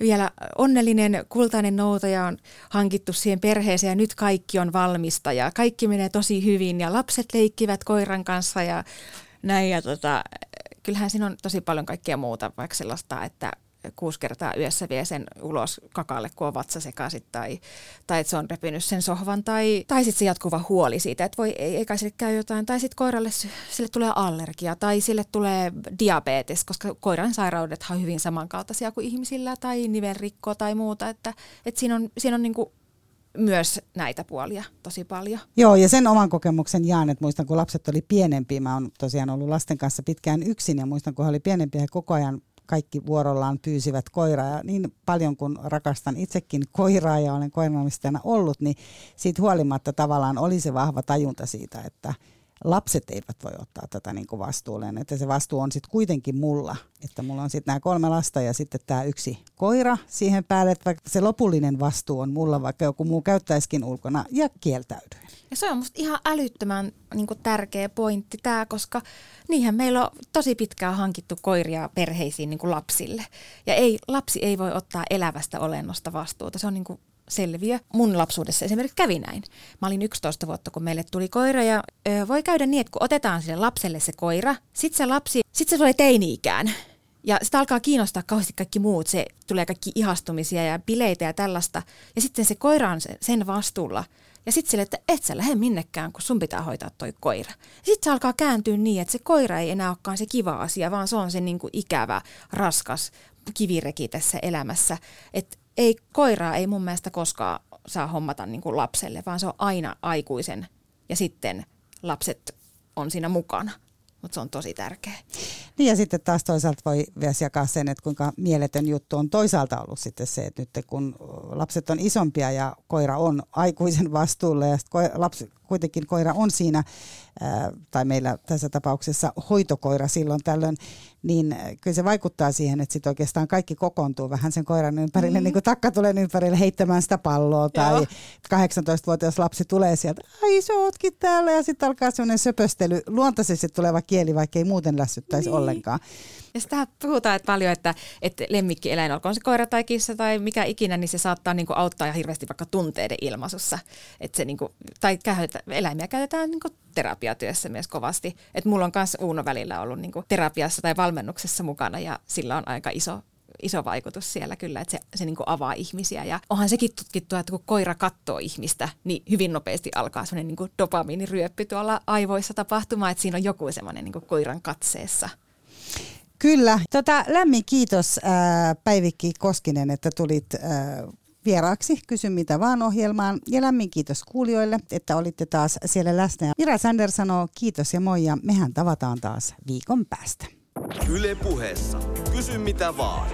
vielä onnellinen kultainen noutaja on hankittu siihen perheeseen ja nyt kaikki on valmista ja kaikki menee tosi hyvin ja lapset leikkivät koiran kanssa ja näin. Ja tota, kyllähän siinä on tosi paljon kaikkea muuta, vaikka sellaista, että kuusi kertaa yössä vie sen ulos kakalle, kun on vatsa sekaisin, tai, tai että se on repinyt sen sohvan, tai, tai sitten se jatkuva huoli siitä, että voi, ei, eikä sille käy jotain, tai sitten koiralle sille tulee allergia, tai sille tulee diabetes, koska koiran sairaudet on hyvin samankaltaisia kuin ihmisillä, tai nivelrikko tai muuta, että, että siinä on, siinä on niin kuin myös näitä puolia tosi paljon. Joo, ja sen oman kokemuksen jaan, että muistan, kun lapset oli pienempiä, mä oon tosiaan ollut lasten kanssa pitkään yksin, ja muistan, kun he oli pienempiä, he koko ajan kaikki vuorollaan pyysivät koiraa. Ja niin paljon kuin rakastan itsekin koiraa ja olen koiranomistajana ollut, niin siitä huolimatta tavallaan oli se vahva tajunta siitä, että – lapset eivät voi ottaa tätä niin kuin vastuulleen. Että se vastuu on sitten kuitenkin mulla. Että mulla on sitten nämä kolme lasta ja sitten tämä yksi koira siihen päälle, että se lopullinen vastuu on mulla, vaikka joku muu käyttäisikin ulkona ja kieltäydyin. Ja se on musta ihan älyttömän niin kuin tärkeä pointti tämä, koska niinhän meillä on tosi pitkään hankittu koiria perheisiin niin kuin lapsille. Ja ei, lapsi ei voi ottaa elävästä olennosta vastuuta. Se on niin kuin selviö. Mun lapsuudessa esimerkiksi kävi näin. Mä olin 11 vuotta, kun meille tuli koira ja ö, voi käydä niin, että kun otetaan sille lapselle se koira, sit se lapsi, sit se tulee teini-ikään. Ja sitä alkaa kiinnostaa kauheasti kaikki muut. Se tulee kaikki ihastumisia ja bileitä ja tällaista. Ja sitten se koira on sen vastuulla. Ja sitten sille, että et sä lähde minnekään, kun sun pitää hoitaa toi koira. Sitten se alkaa kääntyä niin, että se koira ei enää olekaan se kiva asia, vaan se on se niinku ikävä, raskas kivireki tässä elämässä. Että ei, koiraa ei mun mielestä koskaan saa hommata niin kuin lapselle, vaan se on aina aikuisen ja sitten lapset on siinä mukana. Mutta se on tosi tärkeä. Niin ja sitten taas toisaalta voi myös jakaa sen, että kuinka mieletön juttu on toisaalta ollut sitten se, että nyt kun lapset on isompia ja koira on aikuisen vastuulle ja lapsi, kuitenkin koira on siinä, tai meillä tässä tapauksessa hoitokoira silloin tällöin, niin kyllä se vaikuttaa siihen, että sitten oikeastaan kaikki kokoontuu vähän sen koiran ympärille, mm. niin kuin takka tulee ympärille heittämään sitä palloa, tai Joo. 18-vuotias lapsi tulee sieltä, ai sä ootkin täällä, ja sitten alkaa semmoinen söpöstely, luontaisesti tuleva kieli, vaikka ei muuten lässyttäisi niin. ollenkaan. Ja sitä puhutaan että paljon, että, että lemmikkieläin, olkoon se koira tai kissa tai mikä ikinä, niin se saattaa niin kuin auttaa ja hirveästi vaikka tunteiden ilmaisussa. Että se, niin kuin, tai käytä, eläimiä käytetään niin terapiatyössä myös kovasti. Että mulla on myös Uuno välillä ollut niin terapiassa tai valmennuksessa mukana ja sillä on aika iso iso vaikutus siellä kyllä, että se, se niin avaa ihmisiä. Ja onhan sekin tutkittu, että kun koira katsoo ihmistä, niin hyvin nopeasti alkaa semmoinen niin dopamiiniryöppy tuolla aivoissa tapahtumaan, että siinä on joku semmoinen niin koiran katseessa. Kyllä. Tota, lämmin kiitos ää, Päivikki Koskinen, että tulit ää, vieraaksi Kysy mitä vaan ohjelmaan. Ja lämmin kiitos kuulijoille, että olitte taas siellä läsnä. Mira Sander sanoo kiitos ja moi ja mehän tavataan taas viikon päästä. Yle puheessa. Kysy mitä vaan.